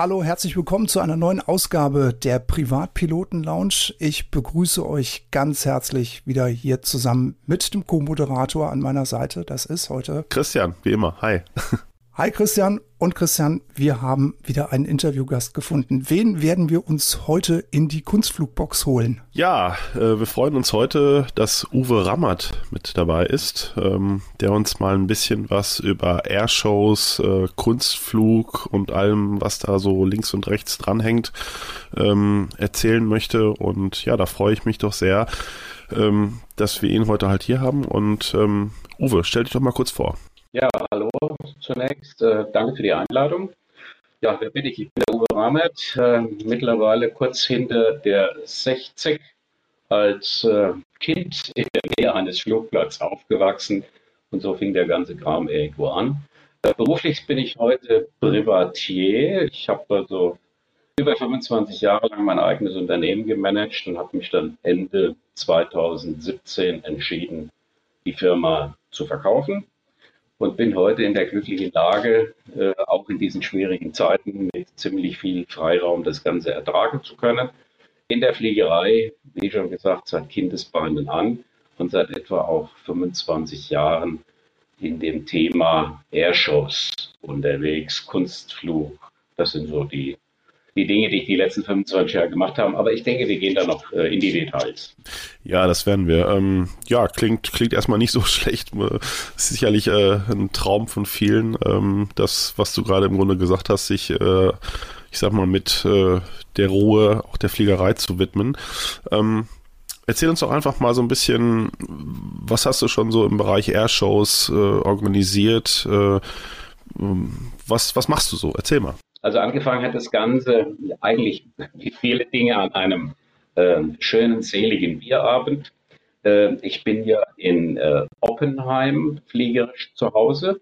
Hallo, herzlich willkommen zu einer neuen Ausgabe der Privatpiloten Lounge. Ich begrüße euch ganz herzlich wieder hier zusammen mit dem Co-Moderator an meiner Seite. Das ist heute Christian, wie immer. Hi. Hi Christian und Christian, wir haben wieder einen Interviewgast gefunden. Wen werden wir uns heute in die Kunstflugbox holen? Ja, äh, wir freuen uns heute, dass Uwe Rammert mit dabei ist, ähm, der uns mal ein bisschen was über Airshows, äh, Kunstflug und allem, was da so links und rechts dranhängt, ähm, erzählen möchte. Und ja, da freue ich mich doch sehr, ähm, dass wir ihn heute halt hier haben. Und ähm, Uwe, stell dich doch mal kurz vor. Ja, hallo zunächst. Äh, danke für die Einladung. Ja, wer bin ich? Ich bin der Uwe Ramert, äh, mittlerweile kurz hinter der 60, als äh, Kind in der Nähe eines Flugplatzes aufgewachsen und so fing der ganze Kram irgendwo an. Äh, beruflich bin ich heute Privatier. Ich habe also über 25 Jahre lang mein eigenes Unternehmen gemanagt und habe mich dann Ende 2017 entschieden, die Firma zu verkaufen und bin heute in der glücklichen Lage, äh, auch in diesen schwierigen Zeiten mit ziemlich viel Freiraum das Ganze ertragen zu können. In der Fliegerei, wie schon gesagt, seit Kindesbeinen an und seit etwa auch 25 Jahren in dem Thema Airshows unterwegs, Kunstflug. Das sind so die die Dinge, die ich die letzten 25 Jahre gemacht habe. Aber ich denke, wir gehen da noch äh, in die Details. Ja, das werden wir. Ähm, ja, klingt, klingt erstmal nicht so schlecht. Ist sicherlich äh, ein Traum von vielen, ähm, das, was du gerade im Grunde gesagt hast, sich, äh, ich sag mal, mit äh, der Ruhe auch der Fliegerei zu widmen. Ähm, Erzähl uns doch einfach mal so ein bisschen, was hast du schon so im Bereich Airshows äh, organisiert? Äh, was, was machst du so? Erzähl mal. Also angefangen hat das Ganze eigentlich wie viele Dinge an einem äh, schönen, seligen Bierabend. Äh, ich bin ja in äh, Oppenheim fliegerisch zu Hause.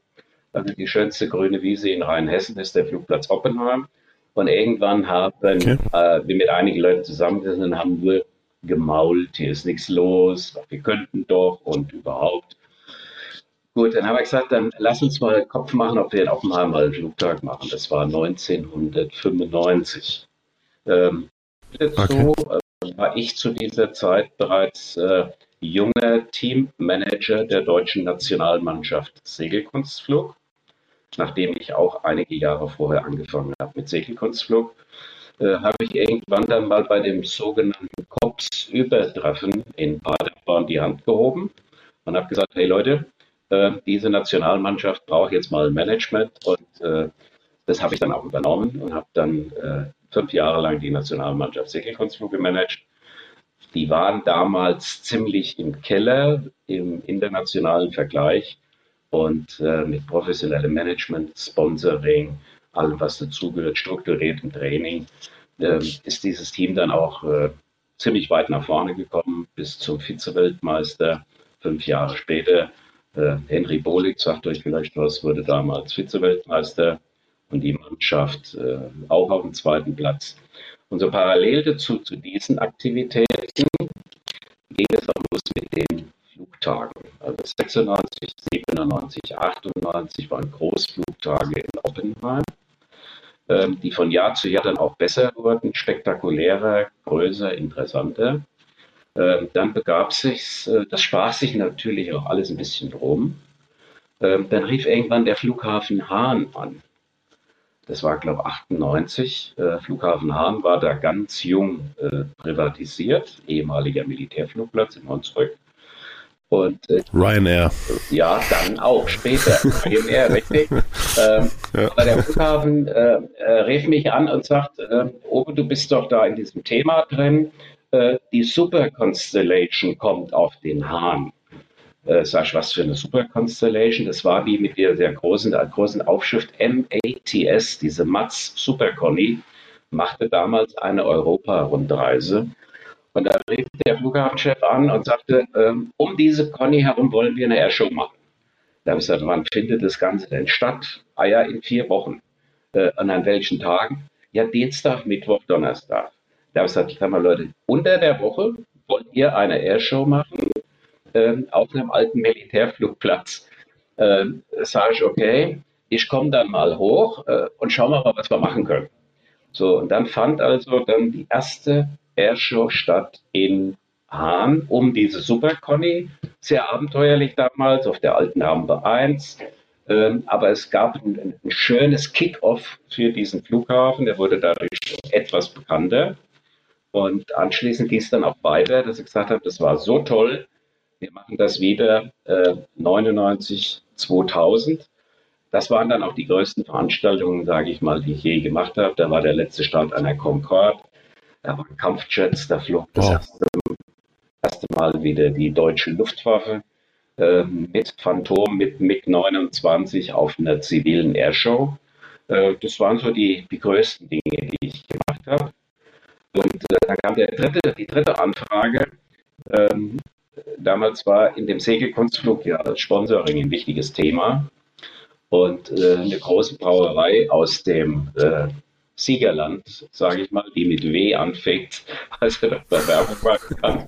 Also die schönste grüne Wiese in Rheinhessen ist der Flugplatz Oppenheim. Und irgendwann haben okay. Äh, wir mit einigen Leuten zusammengesessen und haben wir gemault, hier ist nichts los, wir könnten doch und überhaupt. Gut, dann habe ich gesagt, dann lass uns mal Kopf machen, ob wir in Oppenheim mal einen Flugtag machen. Das war 1995. Ähm, dazu okay. äh, war ich zu dieser Zeit bereits äh, junger Teammanager der deutschen Nationalmannschaft Segelkunstflug, nachdem ich auch einige Jahre vorher angefangen habe mit Segelkunstflug. Äh, habe ich irgendwann dann mal bei dem sogenannten COPS-Übertreffen in Paderborn die Hand gehoben und habe gesagt, hey Leute, äh, diese Nationalmannschaft braucht jetzt mal Management und äh, das habe ich dann auch übernommen und habe dann äh, fünf Jahre lang die Nationalmannschaft Segelkunstflug gemanagt. Die waren damals ziemlich im Keller im internationalen Vergleich und äh, mit professionellem Management, Sponsoring, allem was dazugehört, strukturiertem Training, äh, ist dieses Team dann auch äh, ziemlich weit nach vorne gekommen bis zum Vize-Weltmeister. Fünf Jahre später Henry Bolig, sagt euch vielleicht was, wurde damals Vize-Weltmeister und die Mannschaft äh, auch auf dem zweiten Platz. Und so parallel dazu, zu diesen Aktivitäten, ging es auch los mit den Flugtagen. Also 96, 97, 98 waren Großflugtage in Oppenheim, ähm, die von Jahr zu Jahr dann auch besser wurden, spektakulärer, größer, interessanter. Ähm, dann begab sich, äh, das sprach sich natürlich auch alles ein bisschen rum. Ähm, dann rief irgendwann der Flughafen Hahn an. Das war, glaube ich, 98. Äh, Flughafen Hahn war da ganz jung äh, privatisiert, ehemaliger Militärflugplatz in Hunsrück. Und, äh, Ryanair. Ja, dann auch später. Ryanair, richtig. Ähm, ja. Aber der Flughafen äh, äh, rief mich an und sagt, äh, Obe, du bist doch da in diesem Thema drin. Äh, die Super Constellation kommt auf den Hahn. Äh, sag ich, was für eine Super Constellation? Das war wie mit der sehr großen, der großen Aufschrift MATS, diese Matz Super Conny, machte damals eine Europa-Rundreise. Und da rief der Flughafenchef an und sagte, ähm, um diese Conny herum wollen wir eine Airshow machen. Da habe ich gesagt, wann findet das Ganze denn statt? Ah ja, in vier Wochen. Äh, und an welchen Tagen? Ja, Dienstag, Mittwoch, Donnerstag. Da habe ich gesagt, sag mal Leute, unter der Woche wollt ihr eine Airshow machen ähm, auf einem alten Militärflugplatz. Ähm, sage ich, okay, ich komme dann mal hoch äh, und schauen wir mal, was wir machen können. So, und dann fand also dann die erste Airshow statt in Hahn um diese Super Conny. Sehr abenteuerlich damals auf der alten Rampe 1. Ähm, aber es gab ein, ein schönes Kick-off für diesen Flughafen. Der wurde dadurch etwas bekannter. Und anschließend ging es dann auch weiter, dass ich gesagt habe, das war so toll. Wir machen das wieder äh, 99, 2000. Das waren dann auch die größten Veranstaltungen, sage ich mal, die ich je gemacht habe. Da war der letzte Start einer Concorde. Da waren Kampfjets, da flog das erste, erste Mal wieder die deutsche Luftwaffe äh, mit Phantom, mit MiG-29 auf einer zivilen Airshow. Äh, das waren so die, die größten Dinge, die ich gemacht habe. Und äh, dann kam der dritte, die dritte Anfrage. Ähm, damals war in dem Segelkunstflug ja das Sponsoring ein wichtiges Thema. Und äh, eine große Brauerei aus dem äh, Siegerland, sage ich mal, die mit W anfängt, also der Werbung machen kann.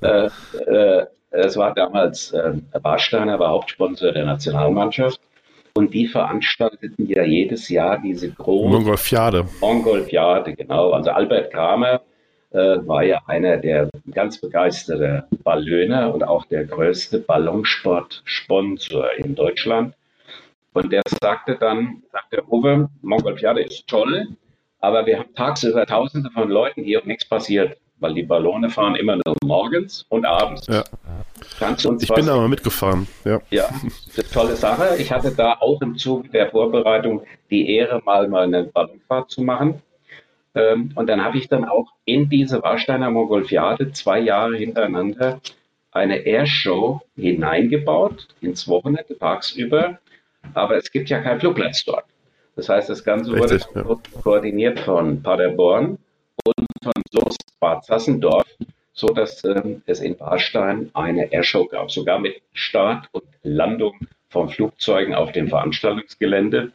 äh, äh, es war damals, äh, Warsteiner war Hauptsponsor der Nationalmannschaft. Und die veranstalteten ja jedes Jahr diese große Mongolfiade. Mongolfiade, genau. Also Albert Kramer äh, war ja einer der ganz begeisterte Ballöner und auch der größte Ballonsport-Sponsor in Deutschland. Und der sagte dann, sagte Uwe, Mongolfiade ist toll, aber wir haben tagsüber tausende von Leuten hier und nichts passiert, weil die Ballone fahren immer nur morgens und abends. Ja. Uns ich bin da mal mitgefahren. Ja. ja, eine tolle Sache. Ich hatte da auch im Zuge der Vorbereitung die Ehre, mal mal eine Ballonfahrt zu machen. Ähm, und dann habe ich dann auch in diese Warsteiner Mongolfiade zwei Jahre hintereinander eine Airshow hineingebaut, ins Wochenende, tagsüber aber es gibt ja keinen Flugplatz dort. Das heißt, das Ganze Richtig, wurde ja. koordiniert von Paderborn von Soest Bad Sassendorf, so dass ähm, es in Warstein eine Airshow gab, sogar mit Start und Landung von Flugzeugen auf dem Veranstaltungsgelände.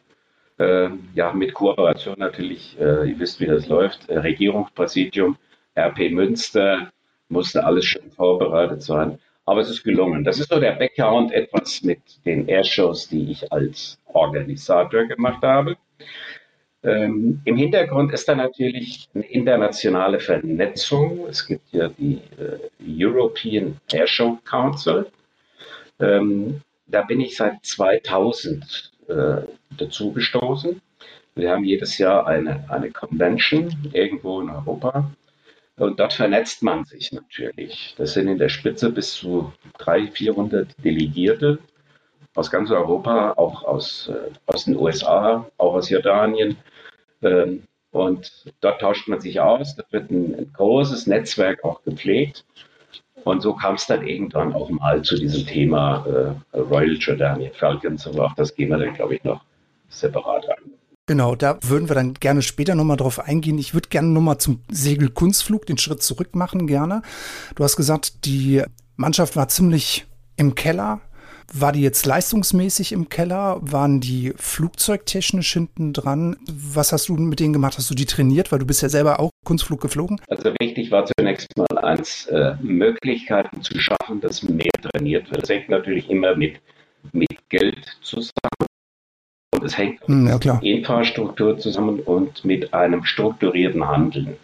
Äh, ja, mit Kooperation natürlich, äh, ihr wisst, wie das läuft, äh, Regierungspräsidium, RP Münster, musste alles schon vorbereitet sein. Aber es ist gelungen. Das ist so der Background etwas mit den Airshows, die ich als Organisator gemacht habe. Ähm, Im Hintergrund ist da natürlich eine internationale Vernetzung. Es gibt ja die äh, European Airshow Council. Ähm, da bin ich seit 2000 äh, dazugestoßen. Wir haben jedes Jahr eine, eine Convention irgendwo in Europa. Und dort vernetzt man sich natürlich. Das sind in der Spitze bis zu 300, 400 Delegierte aus ganz Europa, auch aus, äh, aus den USA, auch aus Jordanien. Ähm, und dort tauscht man sich aus. Da wird ein, ein großes Netzwerk auch gepflegt. Und so kam es dann irgendwann auch mal zu diesem Thema äh, Royal Jordanian Falcons. Aber auch das gehen wir dann, glaube ich, noch separat an. Genau, da würden wir dann gerne später nochmal drauf eingehen. Ich würde gerne nochmal zum Segelkunstflug den Schritt zurück machen, gerne. Du hast gesagt, die Mannschaft war ziemlich im Keller. War die jetzt leistungsmäßig im Keller? Waren die flugzeugtechnisch hinten dran? Was hast du mit denen gemacht? Hast du die trainiert? Weil du bist ja selber auch Kunstflug geflogen. Also wichtig war zunächst mal eins, äh, Möglichkeiten zu schaffen, dass mehr trainiert wird. Das hängt natürlich immer mit, mit Geld zusammen. Und es hängt hm, ja, mit Infrastruktur zusammen und mit einem strukturierten Handeln.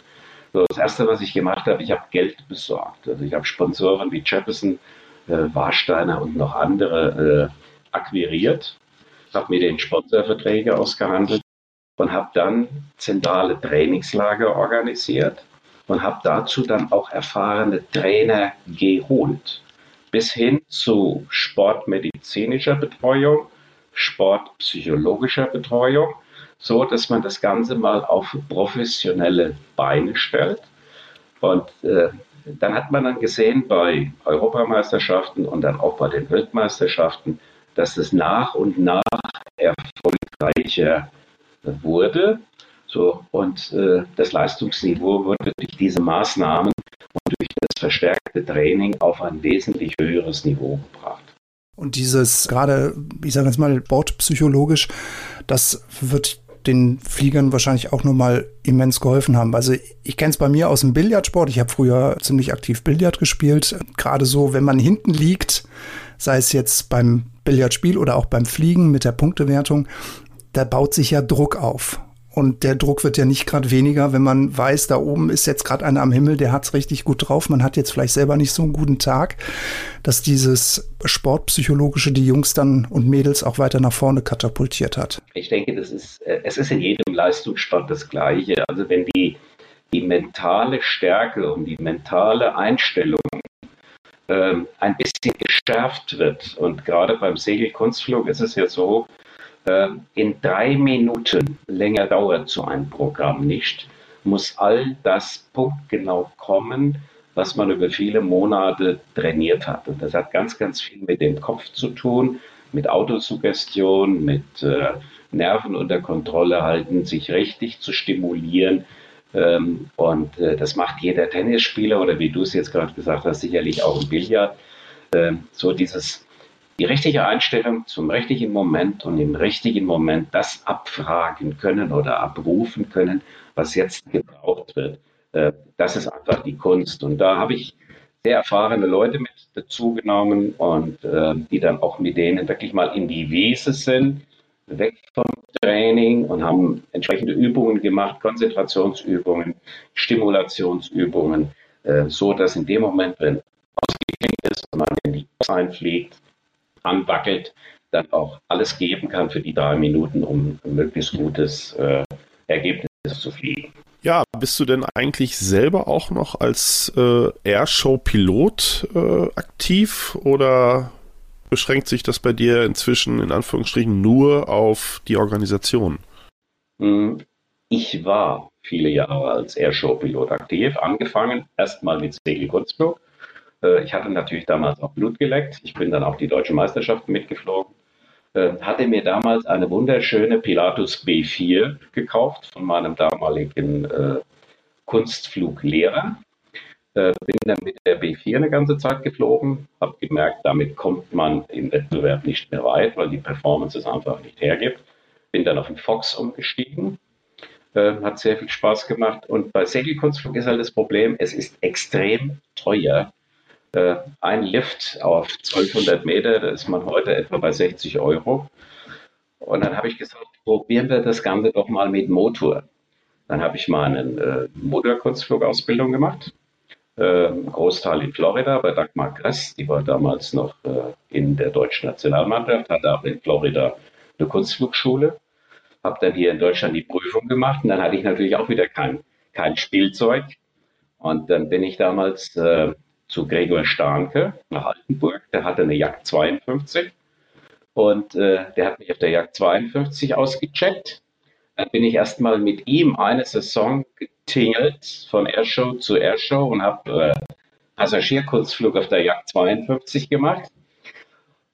So, das Erste, was ich gemacht habe, ich habe Geld besorgt. Also ich habe Sponsoren wie Jefferson, äh, Warsteiner und noch andere äh, akquiriert, habe mir den Sponsorverträge ausgehandelt und habe dann zentrale Trainingslager organisiert und habe dazu dann auch erfahrene Trainer geholt, bis hin zu sportmedizinischer Betreuung sportpsychologischer Betreuung, so dass man das Ganze mal auf professionelle Beine stellt. Und äh, dann hat man dann gesehen bei Europameisterschaften und dann auch bei den Weltmeisterschaften, dass es nach und nach erfolgreicher wurde. So, und äh, das Leistungsniveau wurde durch diese Maßnahmen und durch das verstärkte Training auf ein wesentlich höheres Niveau gebracht. Und dieses gerade, ich sage jetzt mal, bordpsychologisch, das wird den Fliegern wahrscheinlich auch nochmal immens geholfen haben. Also ich kenne es bei mir aus dem Billardsport. Ich habe früher ziemlich aktiv Billard gespielt. Gerade so, wenn man hinten liegt, sei es jetzt beim Billardspiel oder auch beim Fliegen mit der Punktewertung, da baut sich ja Druck auf. Und der Druck wird ja nicht gerade weniger, wenn man weiß, da oben ist jetzt gerade einer am Himmel, der hat's richtig gut drauf. Man hat jetzt vielleicht selber nicht so einen guten Tag, dass dieses Sportpsychologische die Jungs dann und Mädels auch weiter nach vorne katapultiert hat. Ich denke, das ist, äh, es ist in jedem Leistungssport das Gleiche. Also wenn die, die mentale Stärke und die mentale Einstellung ähm, ein bisschen geschärft wird. Und gerade beim Segelkunstflug ist es ja so, in drei Minuten länger dauert so ein Programm nicht, muss all das punktgenau kommen, was man über viele Monate trainiert hat. Und das hat ganz, ganz viel mit dem Kopf zu tun, mit Autosuggestion, mit äh, Nerven unter Kontrolle halten, sich richtig zu stimulieren. Ähm, und äh, das macht jeder Tennisspieler oder wie du es jetzt gerade gesagt hast, sicherlich auch im Billard. Ähm, so dieses die richtige Einstellung zum richtigen Moment und im richtigen Moment das abfragen können oder abrufen können, was jetzt gebraucht wird. Äh, das ist einfach die Kunst. Und da habe ich sehr erfahrene Leute mit dazu genommen und äh, die dann auch mit denen wirklich mal in die Wiese sind, weg vom Training und haben entsprechende Übungen gemacht, Konzentrationsübungen, Stimulationsübungen, äh, so dass in dem Moment, wenn ausgeklingt ist und man in die einfliegt, anwackelt, dann auch alles geben kann für die drei Minuten, um ein möglichst gutes äh, Ergebnis zu fliegen. Ja, bist du denn eigentlich selber auch noch als äh, Airshow-Pilot äh, aktiv oder beschränkt sich das bei dir inzwischen in Anführungsstrichen nur auf die Organisation? Hm, ich war viele Jahre als Airshow-Pilot aktiv, angefangen erstmal mit Segelkunstflug äh, ich hatte natürlich damals auch Blut geleckt. Ich bin dann auch die deutsche Meisterschaft mitgeflogen. Äh, hatte mir damals eine wunderschöne Pilatus B4 gekauft von meinem damaligen äh, Kunstfluglehrer. Äh, bin dann mit der B4 eine ganze Zeit geflogen, habe gemerkt, damit kommt man im Wettbewerb nicht mehr weit, weil die Performance es einfach nicht hergibt. Bin dann auf den Fox umgestiegen, äh, hat sehr viel Spaß gemacht. Und bei Segelkunstflug ist halt das Problem, es ist extrem teuer, äh, ein Lift auf 1200 Meter, da ist man heute etwa bei 60 Euro. Und dann habe ich gesagt, probieren wir das Ganze doch mal mit Motor. Dann habe ich mal eine äh, Motorkunstflugausbildung gemacht. Äh, Großteil in Florida bei Dagmar Kress, die war damals noch äh, in der deutschen Nationalmannschaft, hatte auch in Florida eine Kunstflugschule. Habe dann hier in Deutschland die Prüfung gemacht und dann hatte ich natürlich auch wieder kein, kein Spielzeug. Und dann bin ich damals äh, zu Gregor Starnke nach Altenburg. Der hatte eine Jagd 52 und äh, der hat mich auf der Jagd 52 ausgecheckt. Dann bin ich erstmal mit ihm eine Saison getingelt von Airshow zu Airshow und habe äh, Passagierkurzflug auf der Jagd 52 gemacht.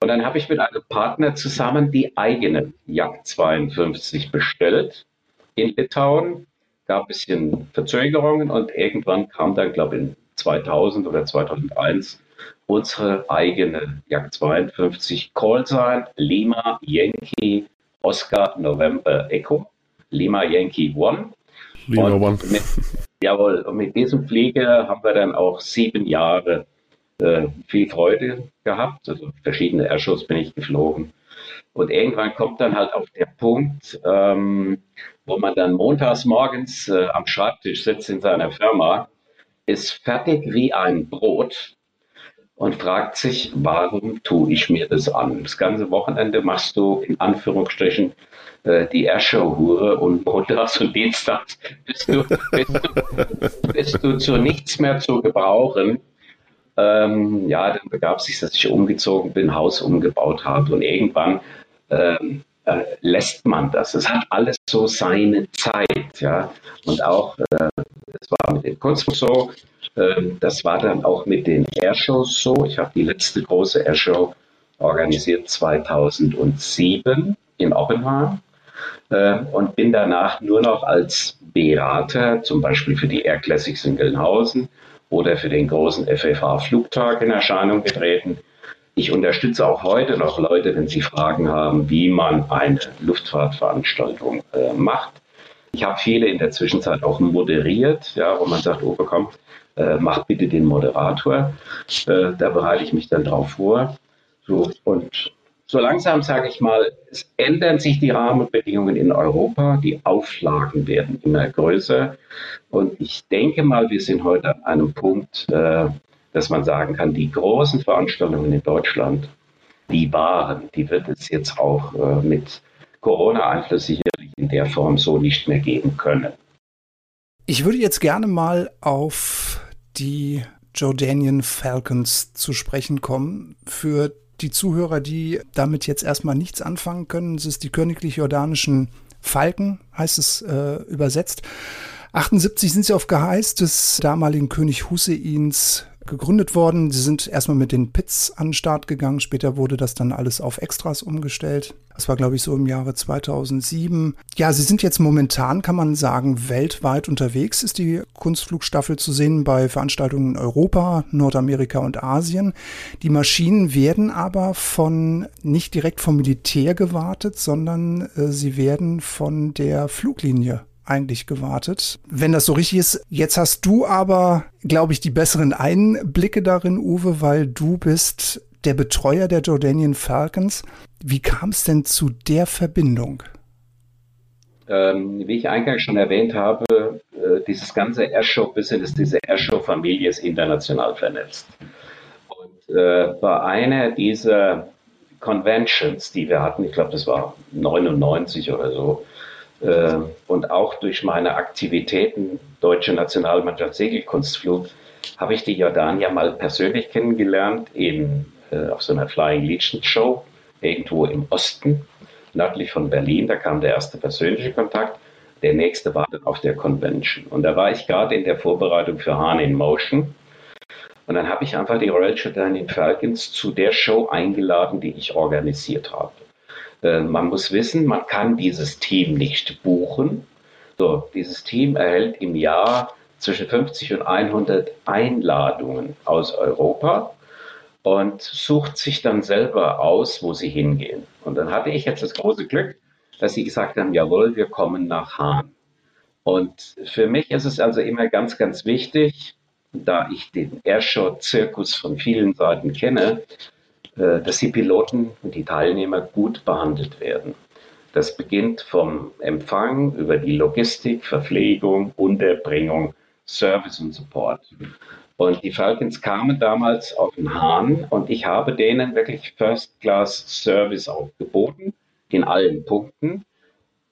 Und dann habe ich mit einem Partner zusammen die eigene Jagd 52 bestellt in Litauen. Gab ein bisschen Verzögerungen und irgendwann kam dann, glaube ich, 2000 oder 2001 unsere eigene Jagd 52 Callsign Lima Yankee Oscar November Echo Lima Yankee One. Lima und One. Mit, jawohl, und mit diesem Flieger haben wir dann auch sieben Jahre äh, viel Freude gehabt. Also verschiedene Airshows bin ich geflogen. Und irgendwann kommt dann halt auf der Punkt, ähm, wo man dann montags morgens äh, am Schreibtisch sitzt in seiner Firma ist fertig wie ein Brot und fragt sich, warum tue ich mir das an? Das ganze Wochenende machst du in Anführungsstrichen äh, die Airshow-Hure und montags und dienstags bist du, bist, du, bist du zu nichts mehr zu gebrauchen. Ähm, ja, dann begab sich, dass ich umgezogen bin, Haus umgebaut habe und irgendwann ähm, äh, lässt man das. Es hat alles so seine Zeit, ja. Und auch, äh, das war mit den Kunstbuch so, äh, das war dann auch mit den Airshows so. Ich habe die letzte große Airshow organisiert 2007 in Oppenheim äh, und bin danach nur noch als Berater, zum Beispiel für die Air Classics in Gelnhausen oder für den großen FFH-Flugtag in Erscheinung getreten. Ich unterstütze auch heute noch Leute, wenn sie Fragen haben, wie man eine Luftfahrtveranstaltung äh, macht. Ich habe viele in der Zwischenzeit auch moderiert, ja, wo man sagt, oh, komm, äh, mach bitte den Moderator. Äh, da bereite ich mich dann drauf vor. So, und so langsam sage ich mal, es ändern sich die Rahmenbedingungen in Europa, die Auflagen werden immer größer und ich denke mal, wir sind heute an einem Punkt, äh, dass man sagen kann, die großen Veranstaltungen in Deutschland, die waren, die wird es jetzt auch äh, mit Corona-Einfluss sicherlich in der Form so nicht mehr geben können. Ich würde jetzt gerne mal auf die Jordanian Falcons zu sprechen kommen. Für die Zuhörer, die damit jetzt erstmal nichts anfangen können, es ist die königlich jordanischen Falken, heißt es äh, übersetzt. 78 sind sie auf Geheiß des damaligen König Husseins gegründet worden. Sie sind erstmal mit den Pits an den Start gegangen. Später wurde das dann alles auf Extras umgestellt. Das war, glaube ich, so im Jahre 2007. Ja, sie sind jetzt momentan, kann man sagen, weltweit unterwegs. Ist die Kunstflugstaffel zu sehen bei Veranstaltungen in Europa, Nordamerika und Asien. Die Maschinen werden aber von nicht direkt vom Militär gewartet, sondern äh, sie werden von der Fluglinie eigentlich gewartet. Wenn das so richtig ist, jetzt hast du aber, glaube ich, die besseren Einblicke darin, Uwe, weil du bist der Betreuer der Jordanian Falcons. Wie kam es denn zu der Verbindung? Ähm, wie ich eingangs schon erwähnt habe, äh, dieses ganze Airshow-Business, diese Airshow-Familie ist international vernetzt. Und äh, bei einer dieser Conventions, die wir hatten, ich glaube, das war 99 oder so, und auch durch meine Aktivitäten Deutsche Nationalmannschaft Segelkunstflug habe ich die Jordanier mal persönlich kennengelernt in, äh, auf so einer Flying Legion Show irgendwo im Osten, nördlich von Berlin. Da kam der erste persönliche Kontakt. Der nächste war dann auf der Convention. Und da war ich gerade in der Vorbereitung für Hahn in Motion. Und dann habe ich einfach die Royal Jordanian Falcons zu der Show eingeladen, die ich organisiert habe. Äh, man muss wissen, man kann dieses Team nicht buchen. So, dieses Team erhält im Jahr zwischen 50 und 100 Einladungen aus Europa und sucht sich dann selber aus, wo sie hingehen. Und dann hatte ich jetzt das große Glück, dass sie gesagt haben, jawohl, wir kommen nach Hahn. Und für mich ist es also immer ganz, ganz wichtig, da ich den Airshow-Zirkus von vielen Seiten kenne, dass die Piloten und die Teilnehmer gut behandelt werden. Das beginnt vom Empfang über die Logistik, Verpflegung, Unterbringung, Service und Support. Und die Falcons kamen damals auf den Hahn und ich habe denen wirklich First-Class-Service aufgeboten in allen Punkten,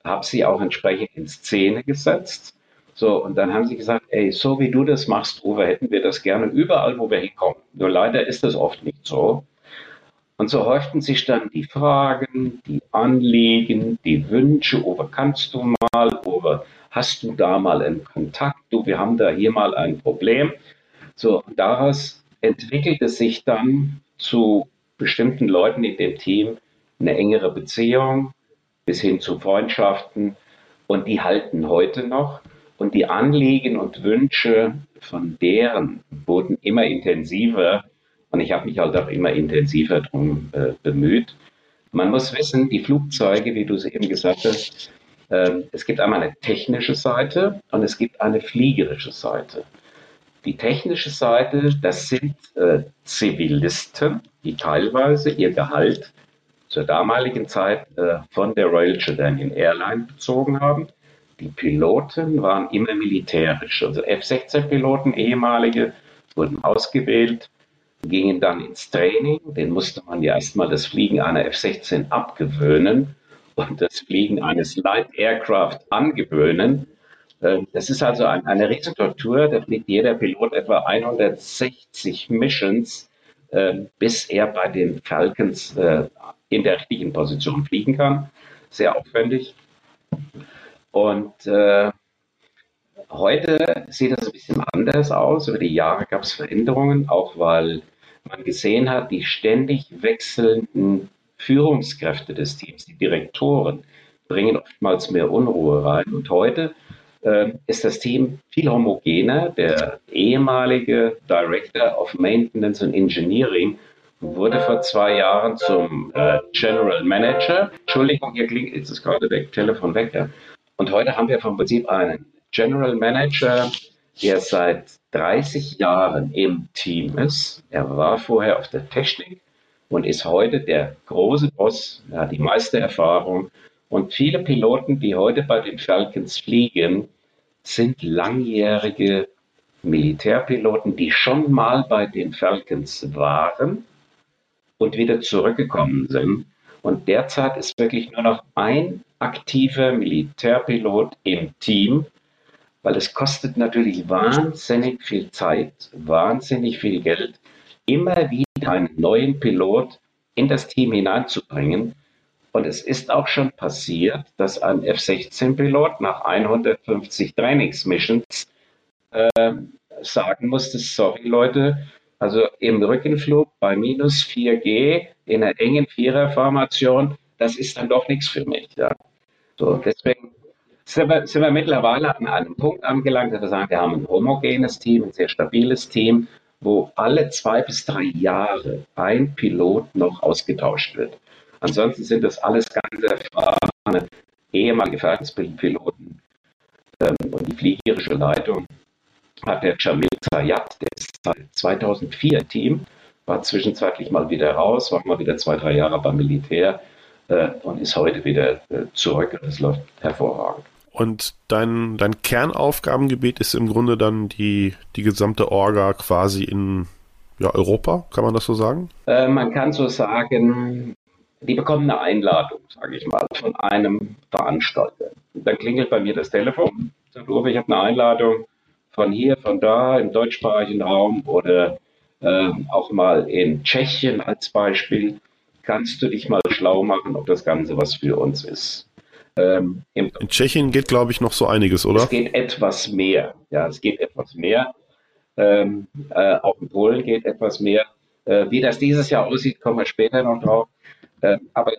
habe sie auch entsprechend in Szene gesetzt. So, und dann haben sie gesagt, ey, so wie du das machst, Uwe, hätten wir das gerne überall, wo wir hinkommen. Nur leider ist das oft nicht so. Und so häuften sich dann die Fragen, die Anliegen, die Wünsche, Uwe, kannst du mal, Uwe, hast du da mal einen Kontakt, du, wir haben da hier mal ein Problem. So, daraus entwickelt es sich dann zu bestimmten Leuten in dem Team eine engere Beziehung bis hin zu Freundschaften und die halten heute noch. Und die Anliegen und Wünsche von deren wurden immer intensiver und ich habe mich halt auch immer intensiver darum äh, bemüht. Man muss wissen, die Flugzeuge, wie du es eben gesagt hast, äh, es gibt einmal eine technische Seite und es gibt eine fliegerische Seite. Die technische Seite, das sind äh, Zivilisten, die teilweise ihr Gehalt zur damaligen Zeit äh, von der Royal Jordanian Airline bezogen haben. Die Piloten waren immer militärisch. Also F-16-Piloten, ehemalige, wurden ausgewählt gingen dann ins Training. Den musste man ja erstmal das Fliegen einer F-16 abgewöhnen und das Fliegen eines Light Aircraft angewöhnen. Ähm, das ist also eine Riesentortur. Da fliegt jeder Pilot etwa 160 Missions, ähm, bis er bei den Falcons äh, in der richtigen Position fliegen kann. Sehr aufwendig. Und äh, Heute sieht das ein bisschen anders aus. Über die Jahre gab es Veränderungen, auch weil man gesehen hat, die ständig wechselnden Führungskräfte des Teams, die Direktoren, bringen oftmals mehr Unruhe rein. Und heute äh, ist das Team viel homogener. Der ehemalige Director of Maintenance and Engineering wurde vor zwei Jahren zum äh, General Manager. Entschuldigung, hier klingt jetzt ist gerade weg, Telefon weg. Ja. Und heute haben wir vom Prinzip einen General Manager, der seit 30 Jahren im Team ist. Er war vorher auf der Technik und ist heute der große Boss, hat die meiste Erfahrung. Und viele Piloten, die heute bei den Falcons fliegen, sind langjährige Militärpiloten, die schon mal bei den Falcons waren und wieder zurückgekommen sind. Und derzeit ist wirklich nur noch ein aktiver Militärpilot im Team, weil es kostet natürlich wahnsinnig viel Zeit, wahnsinnig viel Geld, immer wieder einen neuen Pilot in das Team hineinzubringen. Und es ist auch schon passiert, dass ein F-16-Pilot nach 150 Trainingsmissions äh, sagen musste, sorry Leute, also im Rückenflug bei minus 4G in einer engen Viererformation, das ist dann doch nichts für mich. Ja. So, deswegen sind wir, sind wir mittlerweile an einem Punkt angelangt, dass wir sagen, wir haben ein homogenes Team, ein sehr stabiles Team, wo alle zwei bis drei Jahre ein Pilot noch ausgetauscht wird. Ansonsten sind das alles ganz erfahrene ehemalige Verhaltenspiloten. Ähm, und die fliegerische Leitung hat der Jamil Zayat, der ist seit 2004 Team, war zwischenzeitlich mal wieder raus, war mal wieder zwei, drei Jahre beim Militär äh, und ist heute wieder äh, zurück und es läuft hervorragend. Und dein, dein Kernaufgabengebiet ist im Grunde dann die, die gesamte Orga quasi in ja, Europa, kann man das so sagen? Äh, man kann so sagen, die bekommen eine Einladung, sage ich mal, von einem Veranstalter. Dann klingelt bei mir das Telefon, sagt Uwe, ich habe eine Einladung von hier, von da, im deutschsprachigen Raum oder äh, auch mal in Tschechien als Beispiel. Kannst du dich mal schlau machen, ob das Ganze was für uns ist? Ähm, in Tschechien geht, glaube ich, noch so einiges, oder? Es geht etwas mehr. Ja, es geht etwas mehr. Ähm, äh, auch in Polen geht etwas mehr. Äh, wie das dieses Jahr aussieht, kommen wir später noch drauf. Äh, aber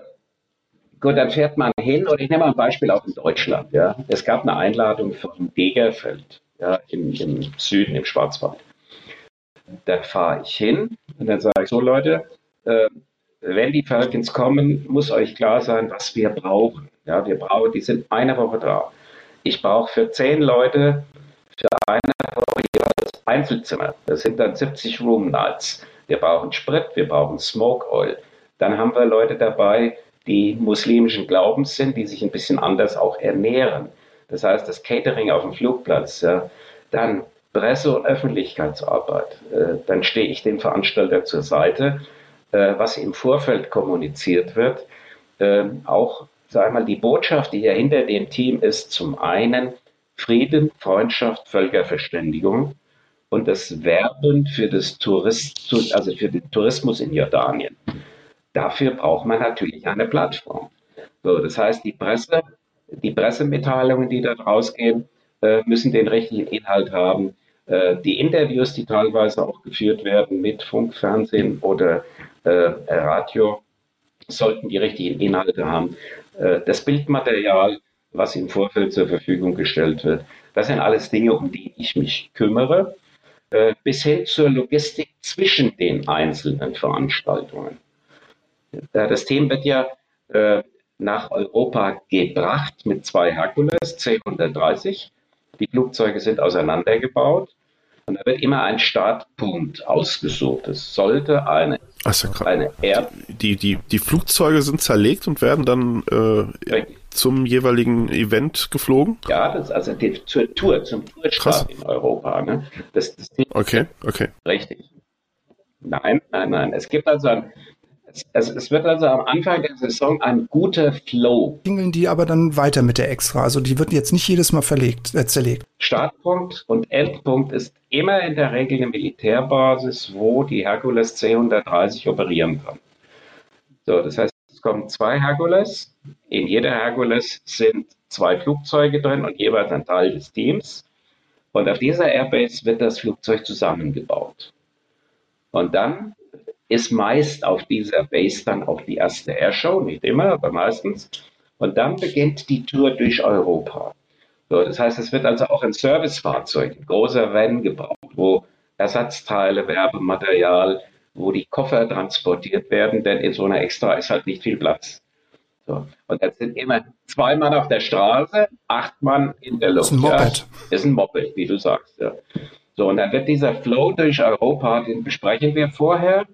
gut, dann fährt man hin und ich nehme mal ein Beispiel auch in Deutschland. Ja. Es gab eine Einladung von Degerfeld ja, im, im Süden, im Schwarzwald. Da fahre ich hin und dann sage ich so, Leute, äh, wenn die Falcons kommen, muss euch klar sein, was wir brauchen. Ja, wir brauchen, die sind eine Woche da. Ich brauche für zehn Leute für eine Woche jeweils Einzelzimmer. Das sind dann 70 Room Nights. Wir brauchen Sprit, wir brauchen Smoke Oil. Dann haben wir Leute dabei, die muslimischen Glaubens sind, die sich ein bisschen anders auch ernähren. Das heißt, das Catering auf dem Flugplatz, ja, dann Presse- und Öffentlichkeitsarbeit. Äh, dann stehe ich dem Veranstalter zur Seite, äh, was im Vorfeld kommuniziert wird. Äh, auch sag ich mal, die Botschaft, die ja hinter dem Team ist, zum einen Frieden, Freundschaft, Völkerverständigung und das Werben für, das Tourist, also für den Tourismus in Jordanien. Dafür braucht man natürlich eine Plattform. So, das heißt, die Presse, die Pressemitteilungen, die da rausgehen, äh, müssen den richtigen Inhalt haben. Äh, die Interviews, die teilweise auch geführt werden mit Funk, Fernsehen oder äh, Radio, sollten die richtigen Inhalte haben. Äh, das Bildmaterial, was im Vorfeld zur Verfügung gestellt wird. Das sind alles Dinge, um die ich mich kümmere, äh, bis hin zur Logistik zwischen den einzelnen Veranstaltungen. Das Team wird ja äh, nach Europa gebracht mit zwei Herkules C-130. Die Flugzeuge sind auseinandergebaut und da wird immer ein Startpunkt ausgesucht. Es sollte eine, so, eine Erd die, die, die Flugzeuge sind zerlegt und werden dann äh, zum jeweiligen Event geflogen? Ja, das, also die, zur Tour, zum Tourstart in Europa. Ne? Das, das okay, okay. Richtig. Nein, nein, nein. Es gibt also ein, es, es, wird also am Anfang der Saison ein guter Flow. Klingeln die aber dann weiter mit der Extra. Also die wird jetzt nicht jedes Mal verlegt, äh, zerlegt. Startpunkt und Endpunkt ist immer in der Regel eine Militärbasis, wo die Herkules C-130 operieren kann. So, das heißt, es kommen zwei Herkules. In jeder Herkules sind zwei Flugzeuge drin und jeweils ein Teil des Teams. Und auf dieser Airbase wird das Flugzeug zusammengebaut. Und dann ist meist auf dieser Base dann auch die erste Airshow, nicht immer, aber meistens. Und dann beginnt die Tour durch Europa. So, das heißt, es wird also auch ein Servicefahrzeug, ein großer Van gebaut, wo Ersatzteile, Werbematerial, wo die Koffer transportiert werden, denn in so einer Extra ist halt nicht viel Platz. So. Und das sind immer zwei Mann auf der Straße, acht Mann in der Luft. Das ist ein Moped. Ja, ist ein Moped, wie du sagst. Ja. So, und dann wird dieser Flow durch Europa, den besprechen wir vorher.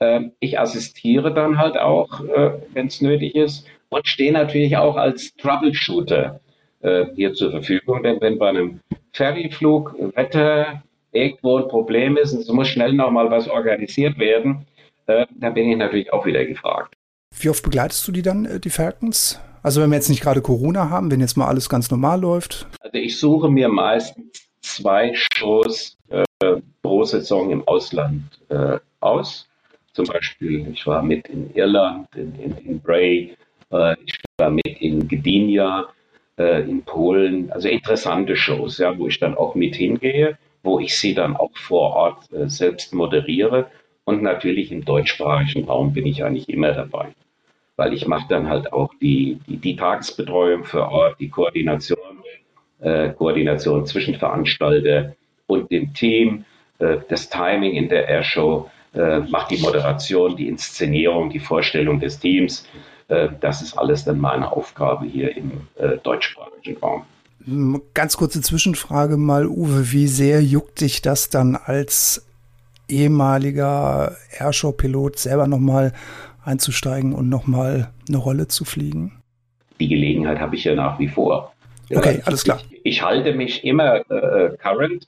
Ähm, ich assistiere dann halt auch, äh, wenn es nötig ist und stehe natürlich auch als Troubleshooter äh, hier zur Verfügung. Denn wenn bei einem Ferryflug Wetter irgendwo ein Problem ist und es muss schnell nochmal was organisiert werden, äh, dann bin ich natürlich auch wieder gefragt. Wie oft begleitest du die dann, die Falcons? Also wenn wir jetzt nicht gerade Corona haben, wenn jetzt mal alles ganz normal läuft? Also ich suche mir meistens zwei Shows äh, pro Saison im Ausland äh, aus. Zum Beispiel, ich war mit in Irland, in, in, in Bray, äh, ich war mit in Gdynia, äh, in Polen. Also interessante Shows, ja, wo ich dann auch mit hingehe, wo ich sie dann auch vor Ort äh, selbst moderiere. Und natürlich im deutschsprachigen Raum bin ich eigentlich immer dabei. Weil ich mache dann halt auch die, die, die Tagesbetreuung vor Ort, die Koordination, äh, Koordination zwischen Veranstalter und dem Team, äh, das Timing in der Airshow, äh, macht die Moderation, die Inszenierung, die Vorstellung des Teams. Äh, das ist alles dann meine Aufgabe hier im äh, deutschsprachigen Raum. Ganz kurze Zwischenfrage mal, Uwe, wie sehr juckt dich das dann als ehemaliger Airshow-Pilot selber nochmal einzusteigen und nochmal eine Rolle zu fliegen? Die Gelegenheit habe ich ja nach wie vor. Okay, alles klar. Ich, ich halte mich immer äh, current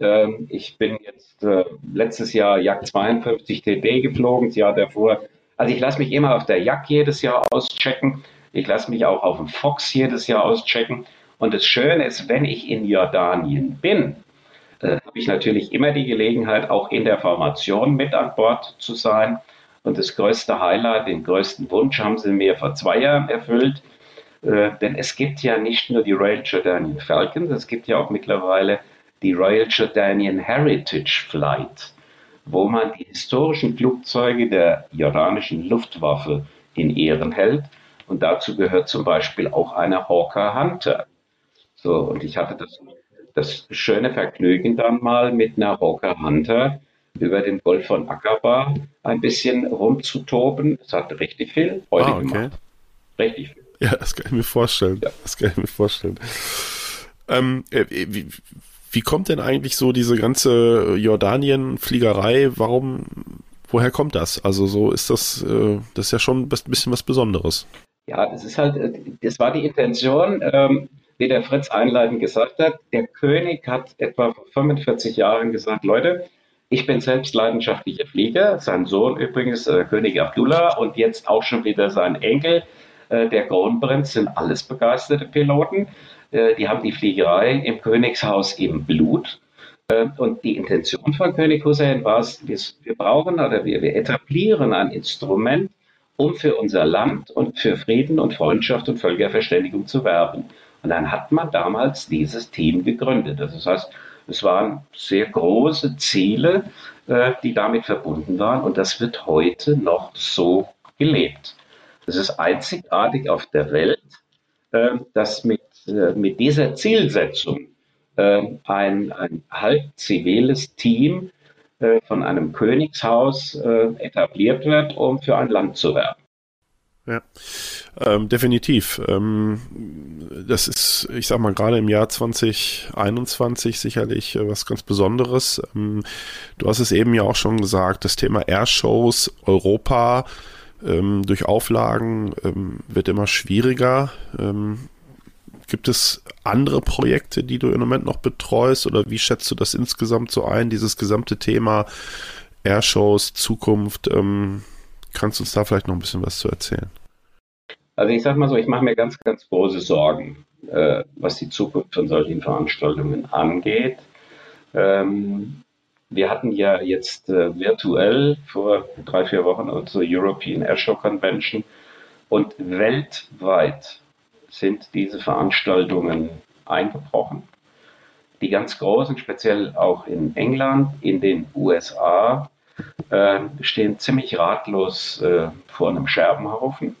ähm, ich bin jetzt äh, letztes Jahr Jagd 52 TB geflogen, das Jahr davor. Also ich lasse mich immer auf der Jagd jedes Jahr auschecken. Ich lasse mich auch auf dem Fox jedes Jahr auschecken. Und das Schöne ist, wenn ich in Jordanien bin, äh, habe ich natürlich immer die Gelegenheit, auch in der Formation mit an Bord zu sein. Und das größte Highlight, den größten Wunsch haben sie mir vor zwei Jahren erfüllt. Äh, denn es gibt ja nicht nur die Royal Jordanian Falcons, es gibt ja auch mittlerweile die Royal Jordanian Heritage Flight, wo man die historischen Flugzeuge der jordanischen Luftwaffe in Ehren hält. Und dazu gehört zum Beispiel auch eine Hawker Hunter. So, und ich hatte das, das schöne Vergnügen dann mal mit einer Hawker Hunter über den Golf von Aqaba ein bisschen rumzutoben. Es hat richtig viel Freude ah, okay. gemacht. Richtig viel. Ja, das kann ich mir vorstellen. Ja. Das kann ich mir vorstellen. Ähm, äh, wie, wie kommt denn eigentlich so diese ganze Jordanien-Fliegerei? Warum, woher kommt das? Also so ist das, äh, das ist ja schon ein bisschen was Besonderes. Ja, das ist halt, äh, das war die Intention, ähm, wie der Fritz einleitend gesagt hat. Der König hat etwa vor 45 Jahren gesagt, Leute, ich bin selbst leidenschaftlicher Flieger, sein Sohn übrigens, äh, König Abdullah und jetzt auch schon wieder sein Enkel, äh, der Kronprinz, sind alles begeisterte Piloten. Äh, die haben die Fliegerei im Königshaus im Blut. Äh, und die Intention von König Hussein war es, wir brauchen oder wir, wir etablieren ein Instrument, um für unser Land und für Frieden und Freundschaft und Völkerverständigung zu werben. Und dann hat man damals dieses Team gegründet. Das heißt, es waren sehr große Ziele, äh, die damit verbunden waren. Und das wird heute noch so gelebt. Es ist einzigartig auf der Welt, dass mit äh, mit dieser Zielsetzung äh, ein, ein halb ziviles Team äh, von einem Königshaus etabliert wird, um für ein Land zu werben. Ja, ähm, definitiv. Ähm, das ist, ich sag mal, gerade im Jahr 2021 sicherlich äh, was ganz Besonderes. Ähm, du hast es eben ja auch schon gesagt, das Thema Airshows Europa ähm, durch Auflagen ähm, wird immer schwieriger. Ähm, Gibt es andere Projekte, die du im Moment noch betreust oder wie schätzt du das insgesamt so ein, dieses gesamte Thema Airshows, Zukunft? Ähm, kannst du uns da vielleicht noch ein bisschen was zu erzählen? Also ich sage mal so, ich mache mir ganz, ganz große Sorgen, äh, was die Zukunft von solchen Veranstaltungen angeht. Ähm, wir hatten ja jetzt äh, virtuell vor drei, vier Wochen unsere European Airshow Convention und weltweit sind diese Veranstaltungen eingebrochen. Die ganz großen, speziell auch in England, in den USA, äh, stehen ziemlich ratlos äh, vor einem Scherbenhaufen,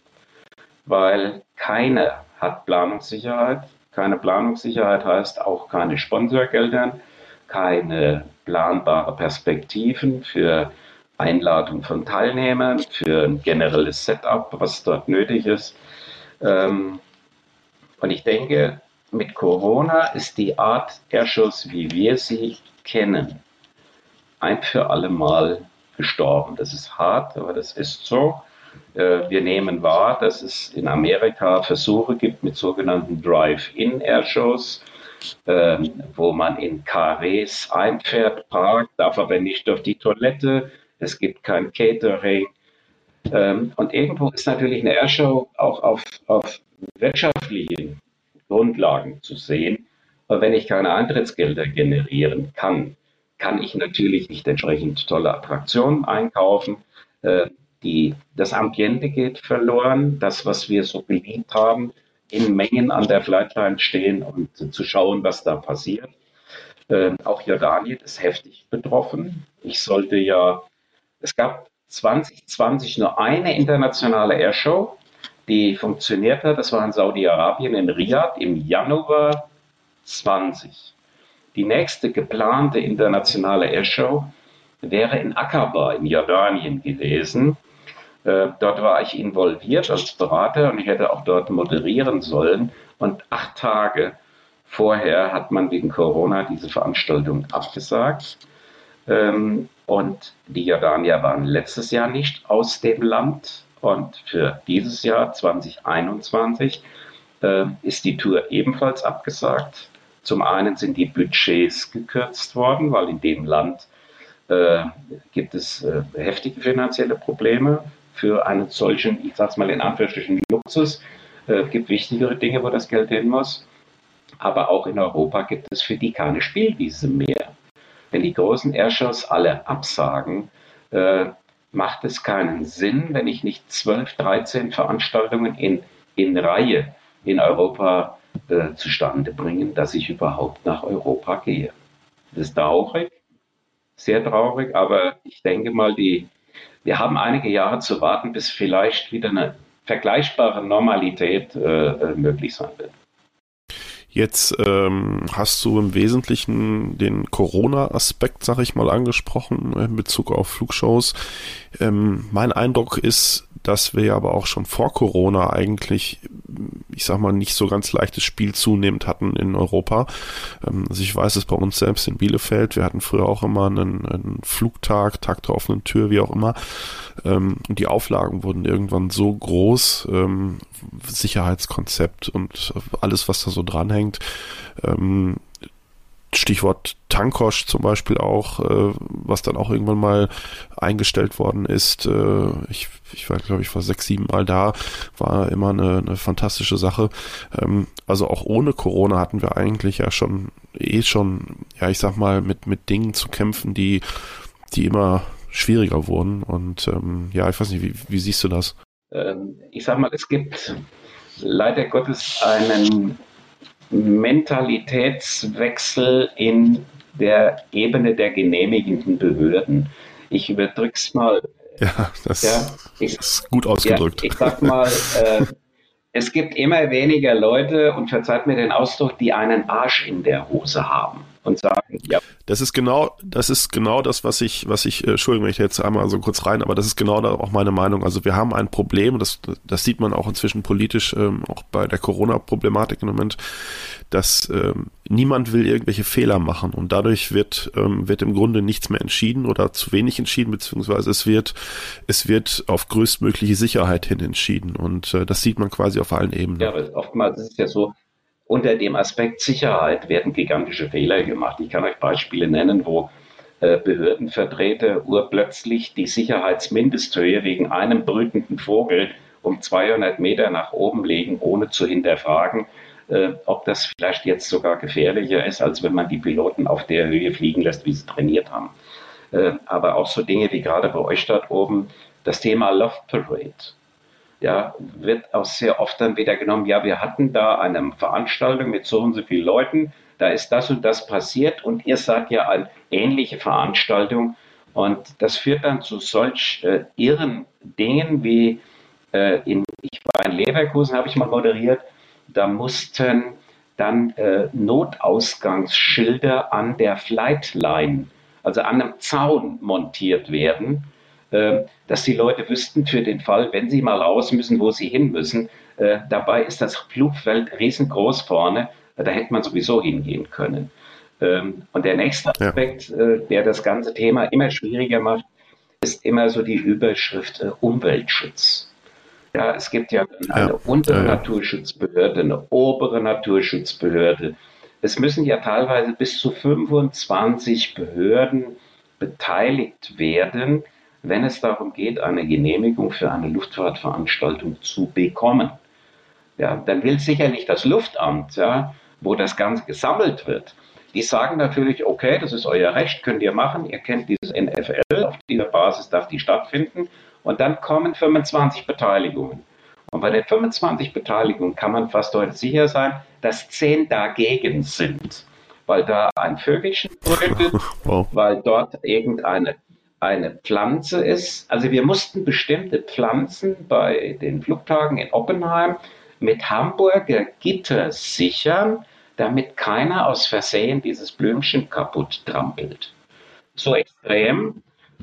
weil keiner hat Planungssicherheit. Keine Planungssicherheit heißt auch keine Sponsorgelder, keine planbare Perspektiven für Einladung von Teilnehmern, für ein generelles Setup, was dort nötig ist. Ähm, und ich denke, mit Corona ist die Art Airshows, wie wir sie kennen, ein für alle Mal gestorben. Das ist hart, aber das ist so. Äh, wir nehmen wahr, dass es in Amerika Versuche gibt mit sogenannten Drive-In-Airshows, ähm, wo man in Karrees einfährt, parkt, darf aber nicht auf die Toilette, es gibt kein Catering. Ähm, und irgendwo ist natürlich eine Airshow auch auf, auf wirtschaftlichen Grundlagen zu sehen. Aber wenn ich keine Eintrittsgelder generieren kann, kann ich natürlich nicht entsprechend tolle Attraktionen einkaufen. Äh, die, das Ambiente geht verloren, das, was wir so geliebt haben, in Mengen an der Flightline stehen und zu schauen, was da passiert. Äh, auch Jordanien ist heftig betroffen. Ich sollte ja, es gab 2020 nur eine internationale Airshow, die funktioniert hat. Das war in Saudi-Arabien, in Riyadh im Januar 20. Die nächste geplante internationale Airshow wäre in Aqaba in Jordanien gewesen. Äh, dort war ich involviert als Berater und ich hätte auch dort moderieren sollen. Und acht Tage vorher hat man wegen Corona diese Veranstaltung abgesagt. Ähm, und die Jordanier waren letztes Jahr nicht aus dem Land. Und für dieses Jahr 2021 äh, ist die Tour ebenfalls abgesagt. Zum einen sind die Budgets gekürzt worden, weil in dem Land äh, gibt es äh, heftige finanzielle Probleme für einen solchen, ich sage es mal in Anführungsstrichen, Luxus. Äh, gibt wichtigere Dinge, wo das Geld hin muss. Aber auch in Europa gibt es für die keine Spielwiese mehr. Wenn die großen Airshows alle absagen, äh, macht es keinen Sinn, wenn ich nicht 12, 13 Veranstaltungen in, in Reihe in Europa äh, zustande bringen, dass ich überhaupt nach Europa gehe. Das ist traurig, sehr traurig, aber ich denke mal, die, wir haben einige Jahre zu warten, bis vielleicht wieder eine vergleichbare Normalität äh, äh, möglich sein wird. Jetzt ähm, hast du im Wesentlichen den Corona-Aspekt, sag ich mal, angesprochen in Bezug auf Flugshows. Ähm, mein Eindruck ist, dass wir aber auch schon vor Corona eigentlich, ich sag mal, nicht so ganz leichtes Spiel zunehmend hatten in Europa. Ähm, also ich weiß es bei uns selbst in Bielefeld. Wir hatten früher auch immer einen, einen Flugtag, Tag der offenen Tür, wie auch immer. Ähm, und die Auflagen wurden irgendwann so groß, ähm, Sicherheitskonzept und alles, was da so dranhängt. Stichwort Tankosch zum Beispiel auch, äh, was dann auch irgendwann mal eingestellt worden ist. Äh, ich, ich war, glaube ich, vor sechs, sieben Mal da, war immer eine, eine fantastische Sache. Ähm, also auch ohne Corona hatten wir eigentlich ja schon eh schon, ja, ich sag mal, mit, mit Dingen zu kämpfen, die, die immer schwieriger wurden. Und ähm, ja, ich weiß nicht, wie, wie siehst du das? Ähm, ich sag mal, es gibt leider Gottes einen Mentalitätswechsel in der Ebene der genehmigenden Behörden. Ich überdrücke es mal. Ja, das ja, ich, ist gut ausgedrückt. Ja, ich sag mal, äh, es gibt immer weniger Leute, und verzeiht mir den Ausdruck, die einen Arsch in der Hose haben und sagen, ja. Das ist genau, das ist genau das, was ich, was ich, äh, Entschuldigung, ich jetzt einmal so kurz rein, aber das ist genau da auch meine Meinung. Also wir haben ein Problem, das, das sieht man auch inzwischen politisch, ähm, auch bei der Corona-Problematik im Moment, dass ähm, niemand will irgendwelche Fehler machen und dadurch wird, ähm, wird im Grunde nichts mehr entschieden oder zu wenig entschieden, beziehungsweise es wird, es wird auf größtmögliche Sicherheit hin entschieden und äh, das sieht man quasi auf allen Ebenen. Ja, aber oftmals ist es ja so, unter dem Aspekt Sicherheit werden gigantische Fehler gemacht. Ich kann euch Beispiele nennen, wo äh, Behördenvertreter urplötzlich die Sicherheitsmindesthöhe wegen einem brütenden Vogel um 200 Meter nach oben legen, ohne zu hinterfragen, äh, ob das vielleicht jetzt sogar gefährlicher ist, als wenn man die Piloten auf der Höhe fliegen lässt, wie sie trainiert haben. Äh, aber auch so Dinge wie gerade bei euch dort oben, das Thema Love Parade ja, wird auch sehr oft dann wieder genommen, ja, wir hatten da eine Veranstaltung mit so und so vielen Leuten, da ist das und das passiert und ihr seid ja eine ähnliche Veranstaltung. Und das führt dann zu solch äh, irren Dingen wie äh, in, ich war in Leverkusen, habe ich mal moderiert, da mussten dann äh, Notausgangsschilder an der Flightline, also an einem Zaun montiert werden, dass die Leute wüssten für den Fall, wenn sie mal raus müssen, wo sie hin müssen. Äh, dabei ist das Flugfeld riesengroß vorne, da hätte man sowieso hingehen können. Ähm, und der nächste Aspekt, ja. Äh, der das ganze Thema immer schwieriger macht, ist immer so die Überschrift äh, Umweltschutz. Ja, es gibt ja eine ja. untere Naturschutzbehörde, eine obere Naturschutzbehörde. Es müssen ja teilweise bis zu 25 Behörden beteiligt werden, wenn es darum geht, eine Genehmigung für eine Luftfahrtveranstaltung zu bekommen. Ja, dann will sicherlich das Luftamt, ja, wo das Ganze gesammelt wird, die sagen natürlich, okay, das ist euer Recht, könnt ihr machen, ihr kennt dieses NFL, auf dieser Basis darf die stattfinden. Und dann kommen 25 Beteiligungen. Und bei den 25 Beteiligungen kann man fast heute sicher sein, dass 10 dagegen sind. Weil da ein Vögelchen brüllt, wow. weil dort irgendeine eine Pflanze ist. Also wir mussten bestimmte Pflanzen bei den Flugtagen in Oppenheim mit Hamburger Gitter sichern, damit keiner aus Versehen dieses Blümchen kaputt trampelt. So extrem.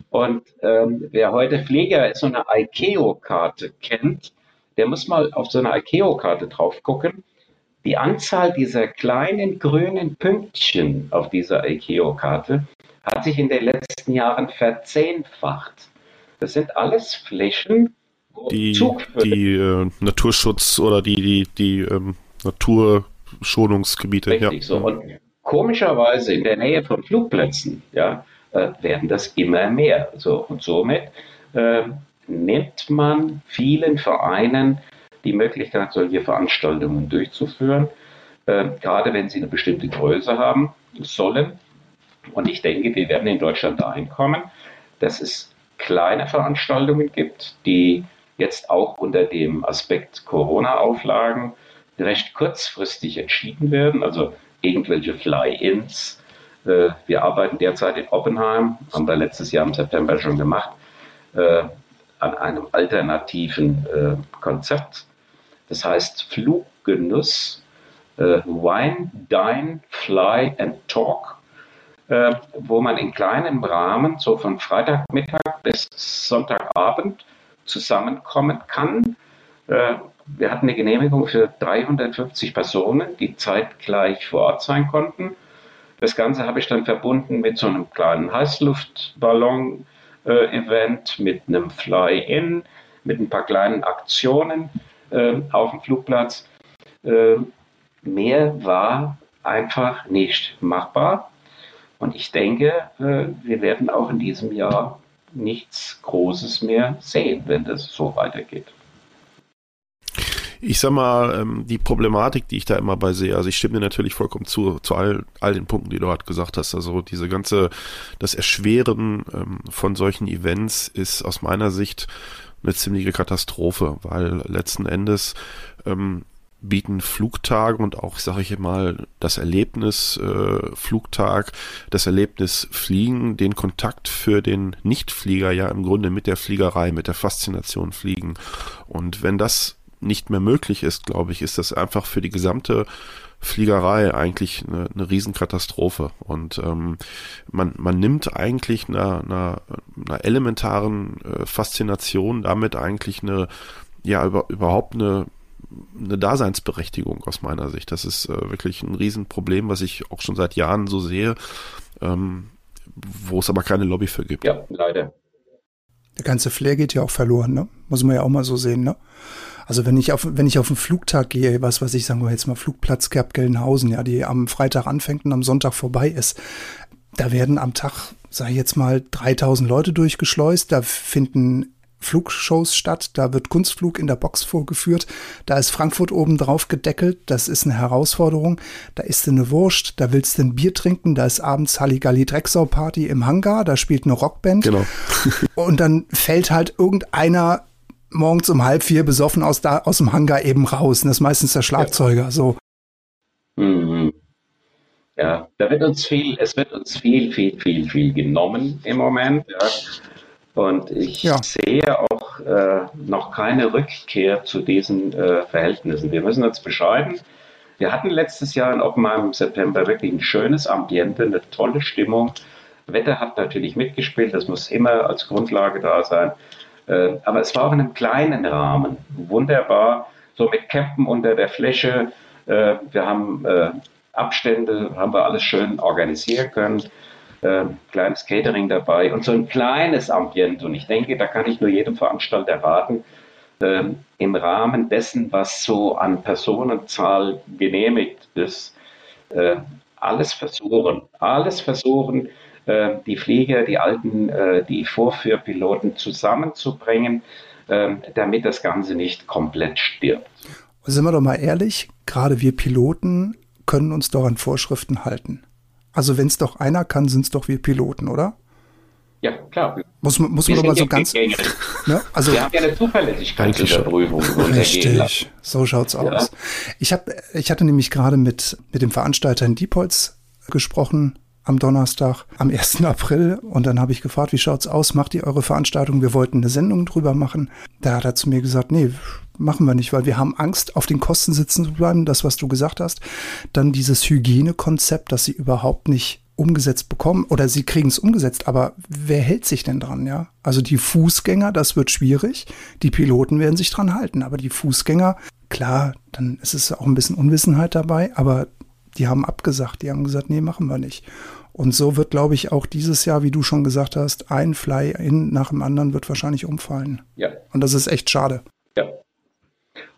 Und ähm, wer heute Flieger so eine ICAO-Karte kennt, der muss mal auf so eine ICAO-Karte drauf gucken. Die Anzahl dieser kleinen grünen Pünktchen auf dieser ICAO-Karte hat sich in den letzten Jahren verzehnfacht. Das sind alles Flächen, die, die äh, Naturschutz oder die, die, die ähm, Natur Schonungsgebiete. Richtig ja. so. Und komischerweise in der Nähe von Flugplätzen ja, äh, werden das immer mehr. So, und somit äh, nimmt man vielen Vereinen die Möglichkeit, solche Veranstaltungen durchzuführen, äh, gerade wenn sie eine bestimmte Größe haben sollen. Und ich denke, wir werden in Deutschland dahin kommen, dass es kleine Veranstaltungen gibt, die jetzt auch unter dem Aspekt Corona-Auflagen recht kurzfristig entschieden werden, also irgendwelche Fly-ins. Äh, wir arbeiten derzeit in Oppenheim, haben wir letztes Jahr im September schon gemacht, äh, an einem alternativen äh, Konzept. Das heißt Fluggenuss, Wine, Dine, Fly and Talk, wo man in kleinem Rahmen, so von Freitagmittag bis Sonntagabend, zusammenkommen kann wir hatten eine Genehmigung für 350 Personen, die zeitgleich vor Ort sein konnten. Das Ganze habe ich dann verbunden mit so einem kleinen Heißluftballon-Event, mit einem Fly-In, mit ein paar kleinen Aktionen äh, auf dem Flugplatz. Äh, mehr war einfach nicht machbar. Und ich denke, äh, wir werden auch in diesem Jahr nichts Großes mehr sehen, wenn das so weitergeht ich sag mal, ähm, die Problematik, die ich da immer bei sehe, also ich stimme dir natürlich vollkommen zu, zu all, all den Punkten, die du gerade gesagt hast. Also diese ganze, das Erschweren ähm, von solchen Events ist aus meiner Sicht eine ziemliche Katastrophe, weil letzten Endes ähm, bieten Flugtage und auch, sage ich mal, das Erlebnis äh, Flugtag, das Erlebnis Fliegen, den Kontakt für den Nichtflieger ja im Grunde mit der Fliegerei, mit der Faszination Fliegen. Und wenn das nicht mehr möglich ist, glaube ich, ist das einfach für die gesamte Fliegerei eigentlich eine, eine Riesenkatastrophe. Und ähm, man, man nimmt eigentlich einer, einer, einer elementaren äh, Faszination damit eigentlich eine, ja, über, überhaupt eine, eine Daseinsberechtigung aus meiner Sicht. Das ist äh, wirklich ein Riesenproblem, was ich auch schon seit Jahren so sehe, ähm, wo es aber keine Lobby für gibt. Ja, leider. Der ganze Flair geht ja auch verloren, ne? Muss man ja auch mal so sehen, ne? Also wenn ich auf, wenn ich auf einen Flugtag gehe, was weiß ich, sagen wir jetzt mal Flugplatz Kerb Gelnhausen, ja, die am Freitag anfängt und am Sonntag vorbei ist, da werden am Tag, sag ich jetzt mal, 3000 Leute durchgeschleust, da finden Flugshows statt, da wird Kunstflug in der Box vorgeführt, da ist Frankfurt oben drauf gedeckelt, das ist eine Herausforderung, da ist eine Wurst, da willst du ein Bier trinken, da ist abends Halligalli Drecksau Party im Hangar, da spielt eine Rockband. Genau. und dann fällt halt irgendeiner morgens um halb vier besoffen aus, da, aus dem Hangar eben raus. Und das ist meistens der Schlagzeuger. So. Mhm. Ja, da wird uns viel, es wird uns viel, viel, viel, viel genommen im Moment. Ja. Und ich ja. sehe auch äh, noch keine Rückkehr zu diesen äh, Verhältnissen. Wir müssen uns bescheiden. Wir hatten letztes Jahr in Oppenheim im September wirklich ein schönes Ambiente, eine tolle Stimmung. Wetter hat natürlich mitgespielt, das muss immer als Grundlage da sein. Äh, aber es war auch in einem kleinen Rahmen. Wunderbar. So mit Campen unter der Fläche. Äh, wir haben äh, Abstände, haben wir alles schön organisieren können. äh, kleines Catering dabei und so ein kleines Ambiente. Und ich denke, da kann ich nur jedem Veranstalter raten, im Rahmen dessen, was so an Personenzahl genehmigt ist, alles versuchen, alles versuchen, die Flieger, die alten, äh, die Vorführpiloten zusammenzubringen, äh, damit das Ganze nicht komplett stirbt. Sind wir doch mal ehrlich, gerade wir Piloten können uns doch an Vorschriften halten. Also wenn es doch einer kann, sind es doch wir Piloten, oder? Ja, klar. Muss, muss man doch mal so ganz. Ne? Also, wir haben ja eine Zuverlässigkeit in der Prüfung. Richtig, so schaut's ja. aus. Ich, hab, ich hatte nämlich gerade mit, mit dem Veranstalter in Diepholz gesprochen am Donnerstag, am 1. April. Und dann habe ich gefragt, wie schaut's aus? Macht ihr eure Veranstaltung? Wir wollten eine Sendung drüber machen. Da hat er zu mir gesagt, nee, machen wir nicht, weil wir haben Angst, auf den Kosten sitzen zu bleiben, das, was du gesagt hast. Dann dieses Hygienekonzept, das sie überhaupt nicht umgesetzt bekommen oder sie kriegen es umgesetzt, aber wer hält sich denn dran, ja? Also die Fußgänger, das wird schwierig. Die Piloten werden sich dran halten, aber die Fußgänger, klar, dann ist es auch ein bisschen Unwissenheit dabei, aber die haben abgesagt, die haben gesagt, nee, machen wir nicht. Und so wird, glaube ich, auch dieses Jahr, wie du schon gesagt hast, ein Fly-In nach dem anderen wird wahrscheinlich umfallen. Ja. Und das ist echt schade. Ja.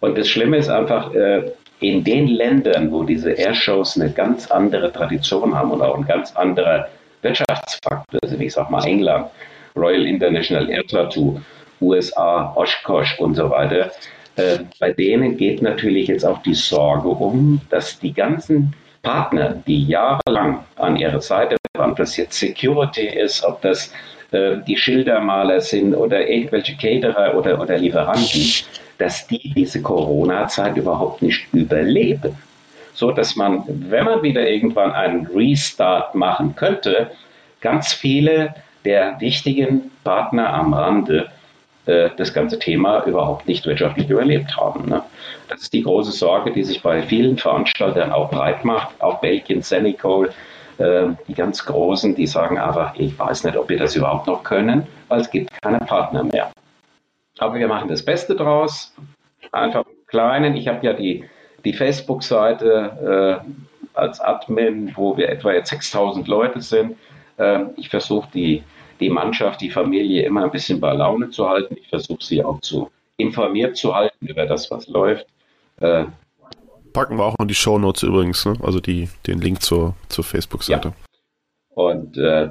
Und das Schlimme ist einfach, äh, in den Ländern, wo diese Airshows eine ganz andere Tradition haben und auch ein ganz anderer Wirtschaftsfaktor, also ich sag mal England, Royal International Air Tattoo, USA, Oshkosh und so weiter, äh, bei denen geht natürlich jetzt auch die Sorge um, dass die ganzen Partner, die jahrelang an ihrer Seite waren, ob das jetzt Security ist, ob das äh, die Schildermaler sind oder irgendwelche Caterer oder, oder Lieferanten, dass die diese Corona-Zeit überhaupt nicht überleben. So dass man, wenn man wieder irgendwann einen Restart machen könnte, ganz viele der wichtigen Partner am Rande äh, das ganze Thema überhaupt nicht wirtschaftlich überlebt haben. Ne? Das ist die große Sorge, die sich bei vielen Veranstaltern auch breit macht. Auch Belgien, Senegal, äh, die ganz Großen, die sagen einfach, ich weiß nicht, ob wir das überhaupt noch können, weil es gibt keine Partner mehr. Aber wir machen das Beste draus. Einfach Kleinen. Ich habe ja die, die Facebook-Seite äh, als Admin, wo wir etwa jetzt 6000 Leute sind. Äh, ich versuche die, die Mannschaft, die Familie immer ein bisschen bei Laune zu halten. Ich versuche sie auch zu informiert zu halten über das, was läuft. Äh, Packen wir auch in die Show Notes übrigens, ne? also die, den Link zur, zur Facebook-Seite. Ja. Und äh,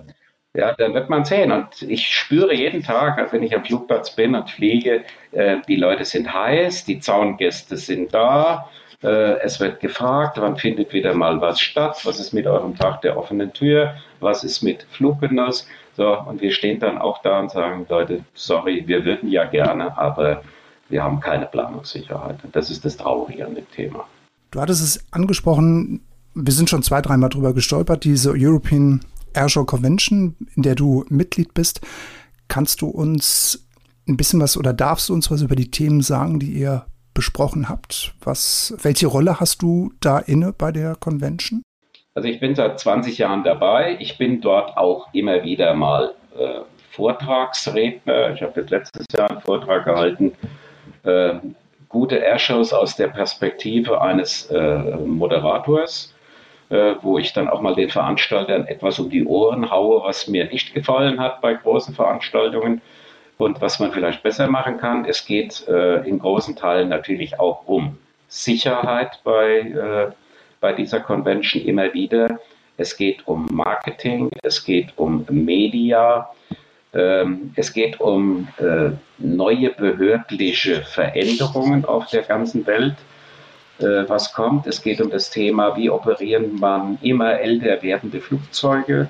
ja, dann wird man sehen. Und ich spüre jeden Tag, also wenn ich am Flugplatz bin und fliege, äh, die Leute sind heiß, die Zaungäste sind da. Äh, es wird gefragt, wann findet wieder mal was statt? Was ist mit eurem Tag der offenen Tür? Was ist mit Fluggenuss? So, und wir stehen dann auch da und sagen, Leute, sorry, wir würden ja gerne, aber wir haben keine Planungssicherheit. Und das ist das Traurige an dem Thema. Du hattest es angesprochen, wir sind schon zwei, dreimal drüber gestolpert, diese European Airshow Convention, in der du Mitglied bist. Kannst du uns ein bisschen was oder darfst du uns was über die Themen sagen, die ihr besprochen habt? Was, welche Rolle hast du da inne bei der Convention? Also ich bin seit 20 Jahren dabei. Ich bin dort auch immer wieder mal äh, Vortragsredner. Ich habe jetzt letztes Jahr einen Vortrag gehalten. Äh, gute Airshows aus der Perspektive eines äh, Moderators äh, wo ich dann auch mal den Veranstaltern etwas um die Ohren haue, was mir nicht gefallen hat bei großen Veranstaltungen und was man vielleicht besser machen kann. Es geht äh, in großen Teilen natürlich auch um Sicherheit bei, äh, bei dieser Convention immer wieder. Es geht um Marketing, es geht um Media, ähm, es geht um äh, neue behördliche Veränderungen auf der ganzen Welt äh, was kommt. Es geht um das Thema, wie operieren man immer älter werdende Flugzeuge.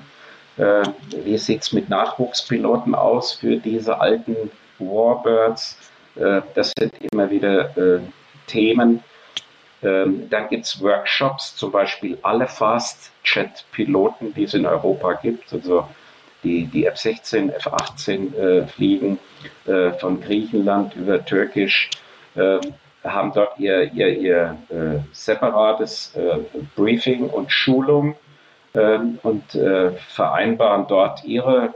Äh, wie sieht es mit Nachwuchspiloten aus für diese alten Warbirds? Äh, das sind immer wieder äh, Themen. Ähm, dann gibt es Workshops, zum Beispiel alle Fast-Jet-Piloten, die es in Europa gibt, also die, die F-16, F-18 äh, fliegen, äh, von Griechenland über Türkisch. Ähm, haben dort ihr, ihr, ihr äh, separates äh, Briefing und Schulung äh, und äh, vereinbaren dort ihre,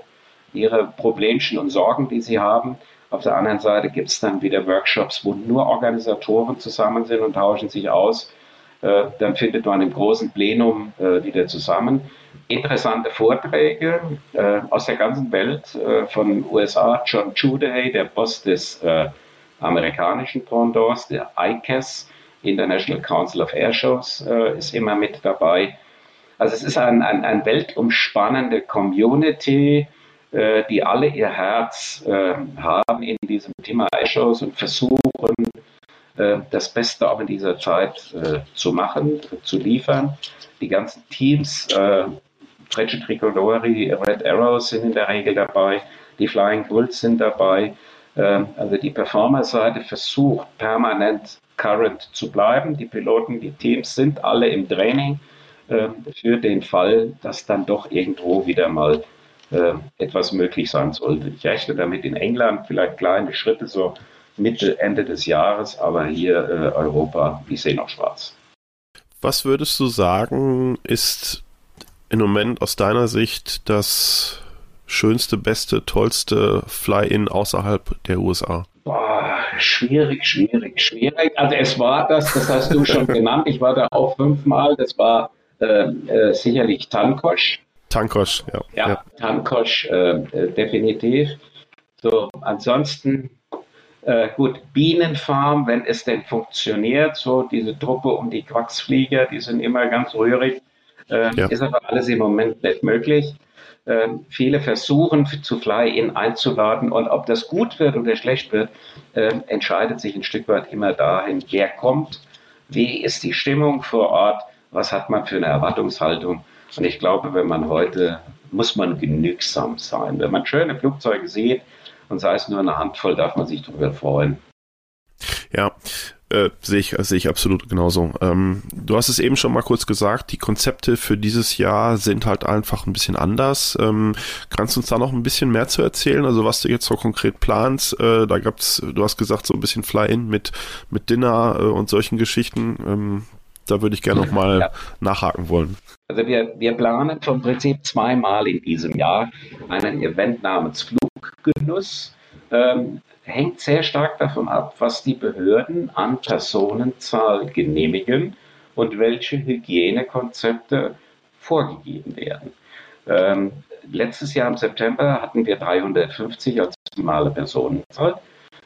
ihre Problemchen und Sorgen, die sie haben. Auf der anderen Seite gibt es dann wieder Workshops, wo nur Organisatoren zusammen sind und tauschen sich aus. Äh, dann findet man im großen Plenum äh, wieder zusammen. Interessante Vorträge äh, aus der ganzen Welt, von USA, John Juday, der Boss des amerikanischen Pendants, der ICAS, International Council of Air Shows, äh, ist immer mit dabei. Also es ist ein, ein, ein weltumspannende Community, die alle ihr Herz haben in diesem Thema Airshows und versuchen, äh, das Beste auch in dieser Zeit äh, zu machen, zu liefern. Die ganzen Teams, äh, Frecce Tricolori, Red Arrows sind in der Regel dabei, die Flying Bulls sind dabei. Äh, also die Performer-Seite versucht permanent current zu bleiben. Die Piloten, die Teams sind alle im Training äh, für den Fall, dass dann doch irgendwo wieder mal äh, etwas möglich sein sollte. Ich rechne damit in England vielleicht kleine Schritte so Mitte, Ende des Jahres, aber hier äh, Europa, ich sehe noch schwarz. Was würdest du sagen, ist im Moment aus deiner Sicht das schönste, beste, tollste Fly-In außerhalb der USA? Boah, schwierig, schwierig, schwierig. Also es war das, das hast du schon genannt. Ich war da auch fünfmal. Das war äh, äh, sicherlich Tankosch. Tankosch, ja. Ja, ja. Tankosch, äh, definitiv. So, ansonsten äh, gut, Bienenfarm, wenn es denn funktioniert, so diese Truppe um die Quacksflieger, die sind immer ganz rührig, äh, ja. ist aber alles im Moment nicht möglich. Äh, viele versuchen zu Fly-In einzuladen und ob das gut wird oder schlecht wird, äh, entscheidet sich ein Stück weit immer dahin, wer kommt, wie ist die Stimmung vor Ort, was hat man für eine Erwartungshaltung. Und ich glaube, wenn man heute, muss man genügsam sein. Wenn man schöne Flugzeuge sieht, und sei es nur eine Handvoll, darf man sich darüber freuen. Ja, äh, sehe ich, sehe ich absolut genauso. Ähm, du hast es eben schon mal kurz gesagt, die Konzepte für dieses Jahr sind halt einfach ein bisschen anders. Ähm, kannst du uns da noch ein bisschen mehr zu erzählen? Also was du jetzt so konkret planst? Äh, da gab's, du hast gesagt, so ein bisschen Fly-In mit, mit Dinner äh, und solchen Geschichten. Ähm, da würde ich gerne noch mal ja. nachhaken wollen. Also wir, wir planen vom Prinzip zweimal in diesem Jahr einen Event namens Fluggenuss. Ähm, hängt sehr stark davon ab, was die Behörden an Personenzahl genehmigen und welche Hygienekonzepte vorgegeben werden. Ähm, letztes Jahr im September hatten wir 350 als normale Personenzahl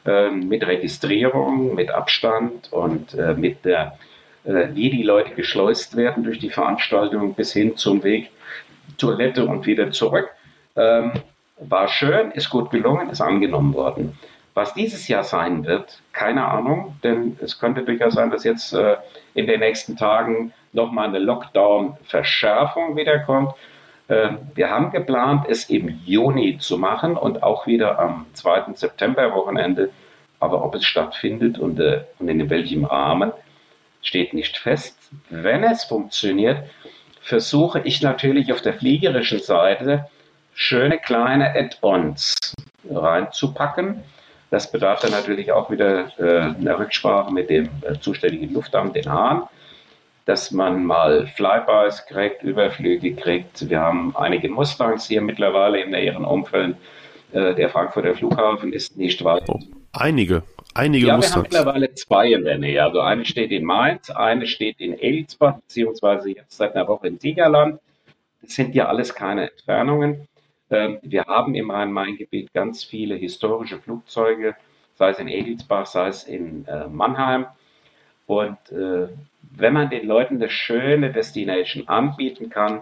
ähm, mit Registrierung, mit Abstand und äh, mit der wie die Leute geschleust werden durch die Veranstaltung bis hin zum Weg Toilette und wieder zurück. Ähm, war schön, ist gut gelungen, ist angenommen worden. Was dieses Jahr sein wird, keine Ahnung, denn es könnte durchaus sein, dass jetzt äh, in den nächsten Tagen nochmal eine Lockdown-Verschärfung wiederkommt. Äh, wir haben geplant, es im Juni zu machen und auch wieder am 2. September-Wochenende. Aber ob es stattfindet und, äh, und in welchem Rahmen, steht nicht fest. Wenn es funktioniert, versuche ich natürlich auf der fliegerischen Seite schöne kleine Add-ons reinzupacken. Das bedarf dann natürlich auch wieder äh, einer Rücksprache mit dem äh, zuständigen Luftamt, den Hahn, dass man mal Flybys kriegt, Überflüge kriegt. Wir haben einige Mustangs hier mittlerweile in näheren Umfeld. Äh, der Frankfurter Flughafen ist nicht weit. Oh, einige. Einige ja, Mustangs. wir haben mittlerweile zwei in der Nähe. Also eine steht in Mainz, eine steht in Elsbach, beziehungsweise jetzt seit einer Woche in Siegerland. Das sind ja alles keine Entfernungen. Ähm, wir haben im Rhein-Main-Gebiet ganz viele historische Flugzeuge, sei es in Edelsbach, sei es in äh, Mannheim. Und äh, wenn man den Leuten eine schöne Destination anbieten kann,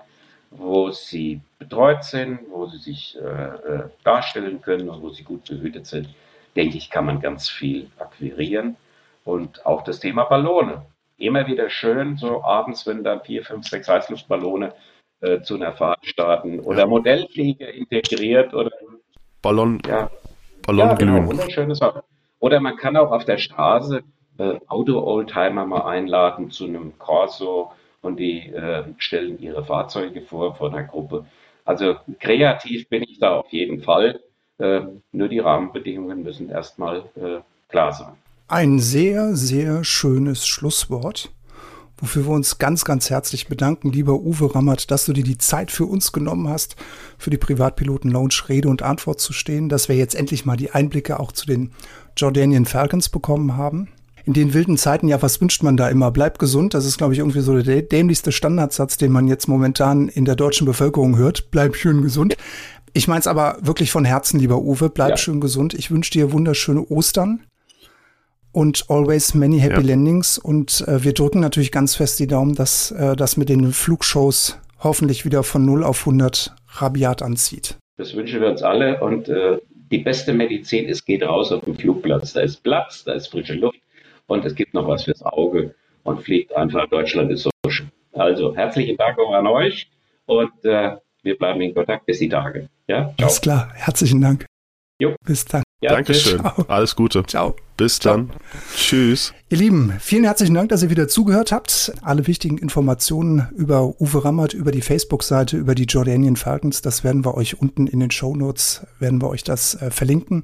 wo sie betreut sind, wo sie sich äh, darstellen können und wo sie gut behütet sind, denke ich, kann man ganz viel akquirieren. Und auch das Thema Ballone. Immer wieder schön, so abends, wenn dann vier, fünf, sechs Heißluftballone äh, zu einer Fahrt starten oder ja. Modellflieger integriert oder Ballon, ja, Ballon ja, genau, wunderschöne Sache. Oder man kann auch auf der Straße äh, Auto-Oldtimer mal einladen zu einem Corso und die äh, stellen ihre Fahrzeuge vor von einer Gruppe. Also kreativ bin ich da auf jeden Fall. Äh, nur die Rahmenbedingungen müssen erstmal äh, klar sein. Ein sehr, sehr schönes Schlusswort, wofür wir uns ganz, ganz herzlich bedanken, lieber Uwe Rammert, dass du dir die Zeit für uns genommen hast, für die Privatpiloten Lounge Rede und Antwort zu stehen, dass wir jetzt endlich mal die Einblicke auch zu den Jordanian Falcons bekommen haben. in den wilden Zeiten, ja, was wünscht man da immer? Bleib gesund. Das ist, glaube ich, irgendwie so der dämlichste Standardsatz, den man jetzt momentan in der deutschen Bevölkerung hört. Bleib schön gesund. Ich meine es aber wirklich von Herzen, lieber Uwe. Bleib ja. schön gesund. Ich wünsche dir wunderschöne Ostern und always many happy ja. landings. Und äh, wir drücken natürlich ganz fest die Daumen, dass äh, das mit den Flugshows hoffentlich wieder von 0 auf 100 rabiat anzieht. Das wünschen wir uns alle. Und äh, die beste Medizin ist, geht raus auf den Flugplatz. Da ist Platz, da ist frische Luft und es gibt noch was fürs Auge und fliegt einfach. Deutschland ist so schön. Also herzlichen Dank auch an euch und äh, wir bleiben in Kontakt bis die Tage. Ja? Ciao. Alles klar. Herzlichen Dank. Jo. Bis dann. Ja, Dankeschön. Ciao. Alles Gute. Ciao. Bis dann. Ciao. Tschüss. Ihr Lieben, vielen herzlichen Dank, dass ihr wieder zugehört habt. Alle wichtigen Informationen über Uwe Rammert, über die Facebook-Seite, über die Jordanian Falcons, das werden wir euch unten in den Show Notes, werden wir euch das äh, verlinken.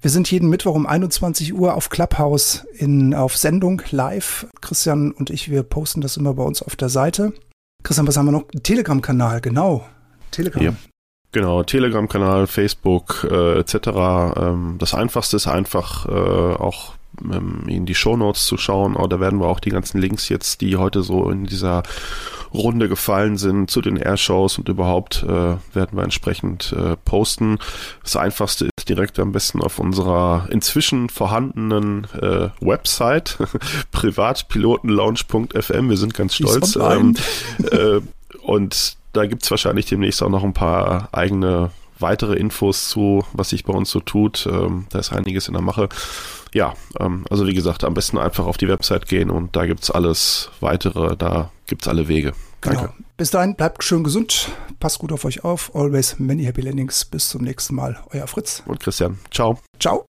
Wir sind jeden Mittwoch um 21 Uhr auf Clubhouse in, auf Sendung live. Christian und ich, wir posten das immer bei uns auf der Seite. Christian, was haben wir noch? Telegram-Kanal, genau. Telegram. Ja. Genau, Telegram-Kanal, Facebook äh, etc. Ähm, das Einfachste ist einfach äh, auch ähm, in die Shownotes zu schauen. Oh, da werden wir auch die ganzen Links jetzt, die heute so in dieser Runde gefallen sind zu den Airshows und überhaupt äh, werden wir entsprechend äh, posten. Das Einfachste ist direkt am besten auf unserer inzwischen vorhandenen äh, Website privatpilotenlaunch.fm. Wir sind ganz stolz. Ähm, äh, und da gibt es wahrscheinlich demnächst auch noch ein paar eigene weitere Infos zu, was sich bei uns so tut. Ähm, da ist einiges in der Mache. Ja, ähm, also wie gesagt, am besten einfach auf die Website gehen und da gibt es alles weitere, da gibt es alle Wege. Danke. Genau. Bis dahin, bleibt schön gesund, passt gut auf euch auf. Always many happy landings. Bis zum nächsten Mal. Euer Fritz. Und Christian. Ciao. Ciao.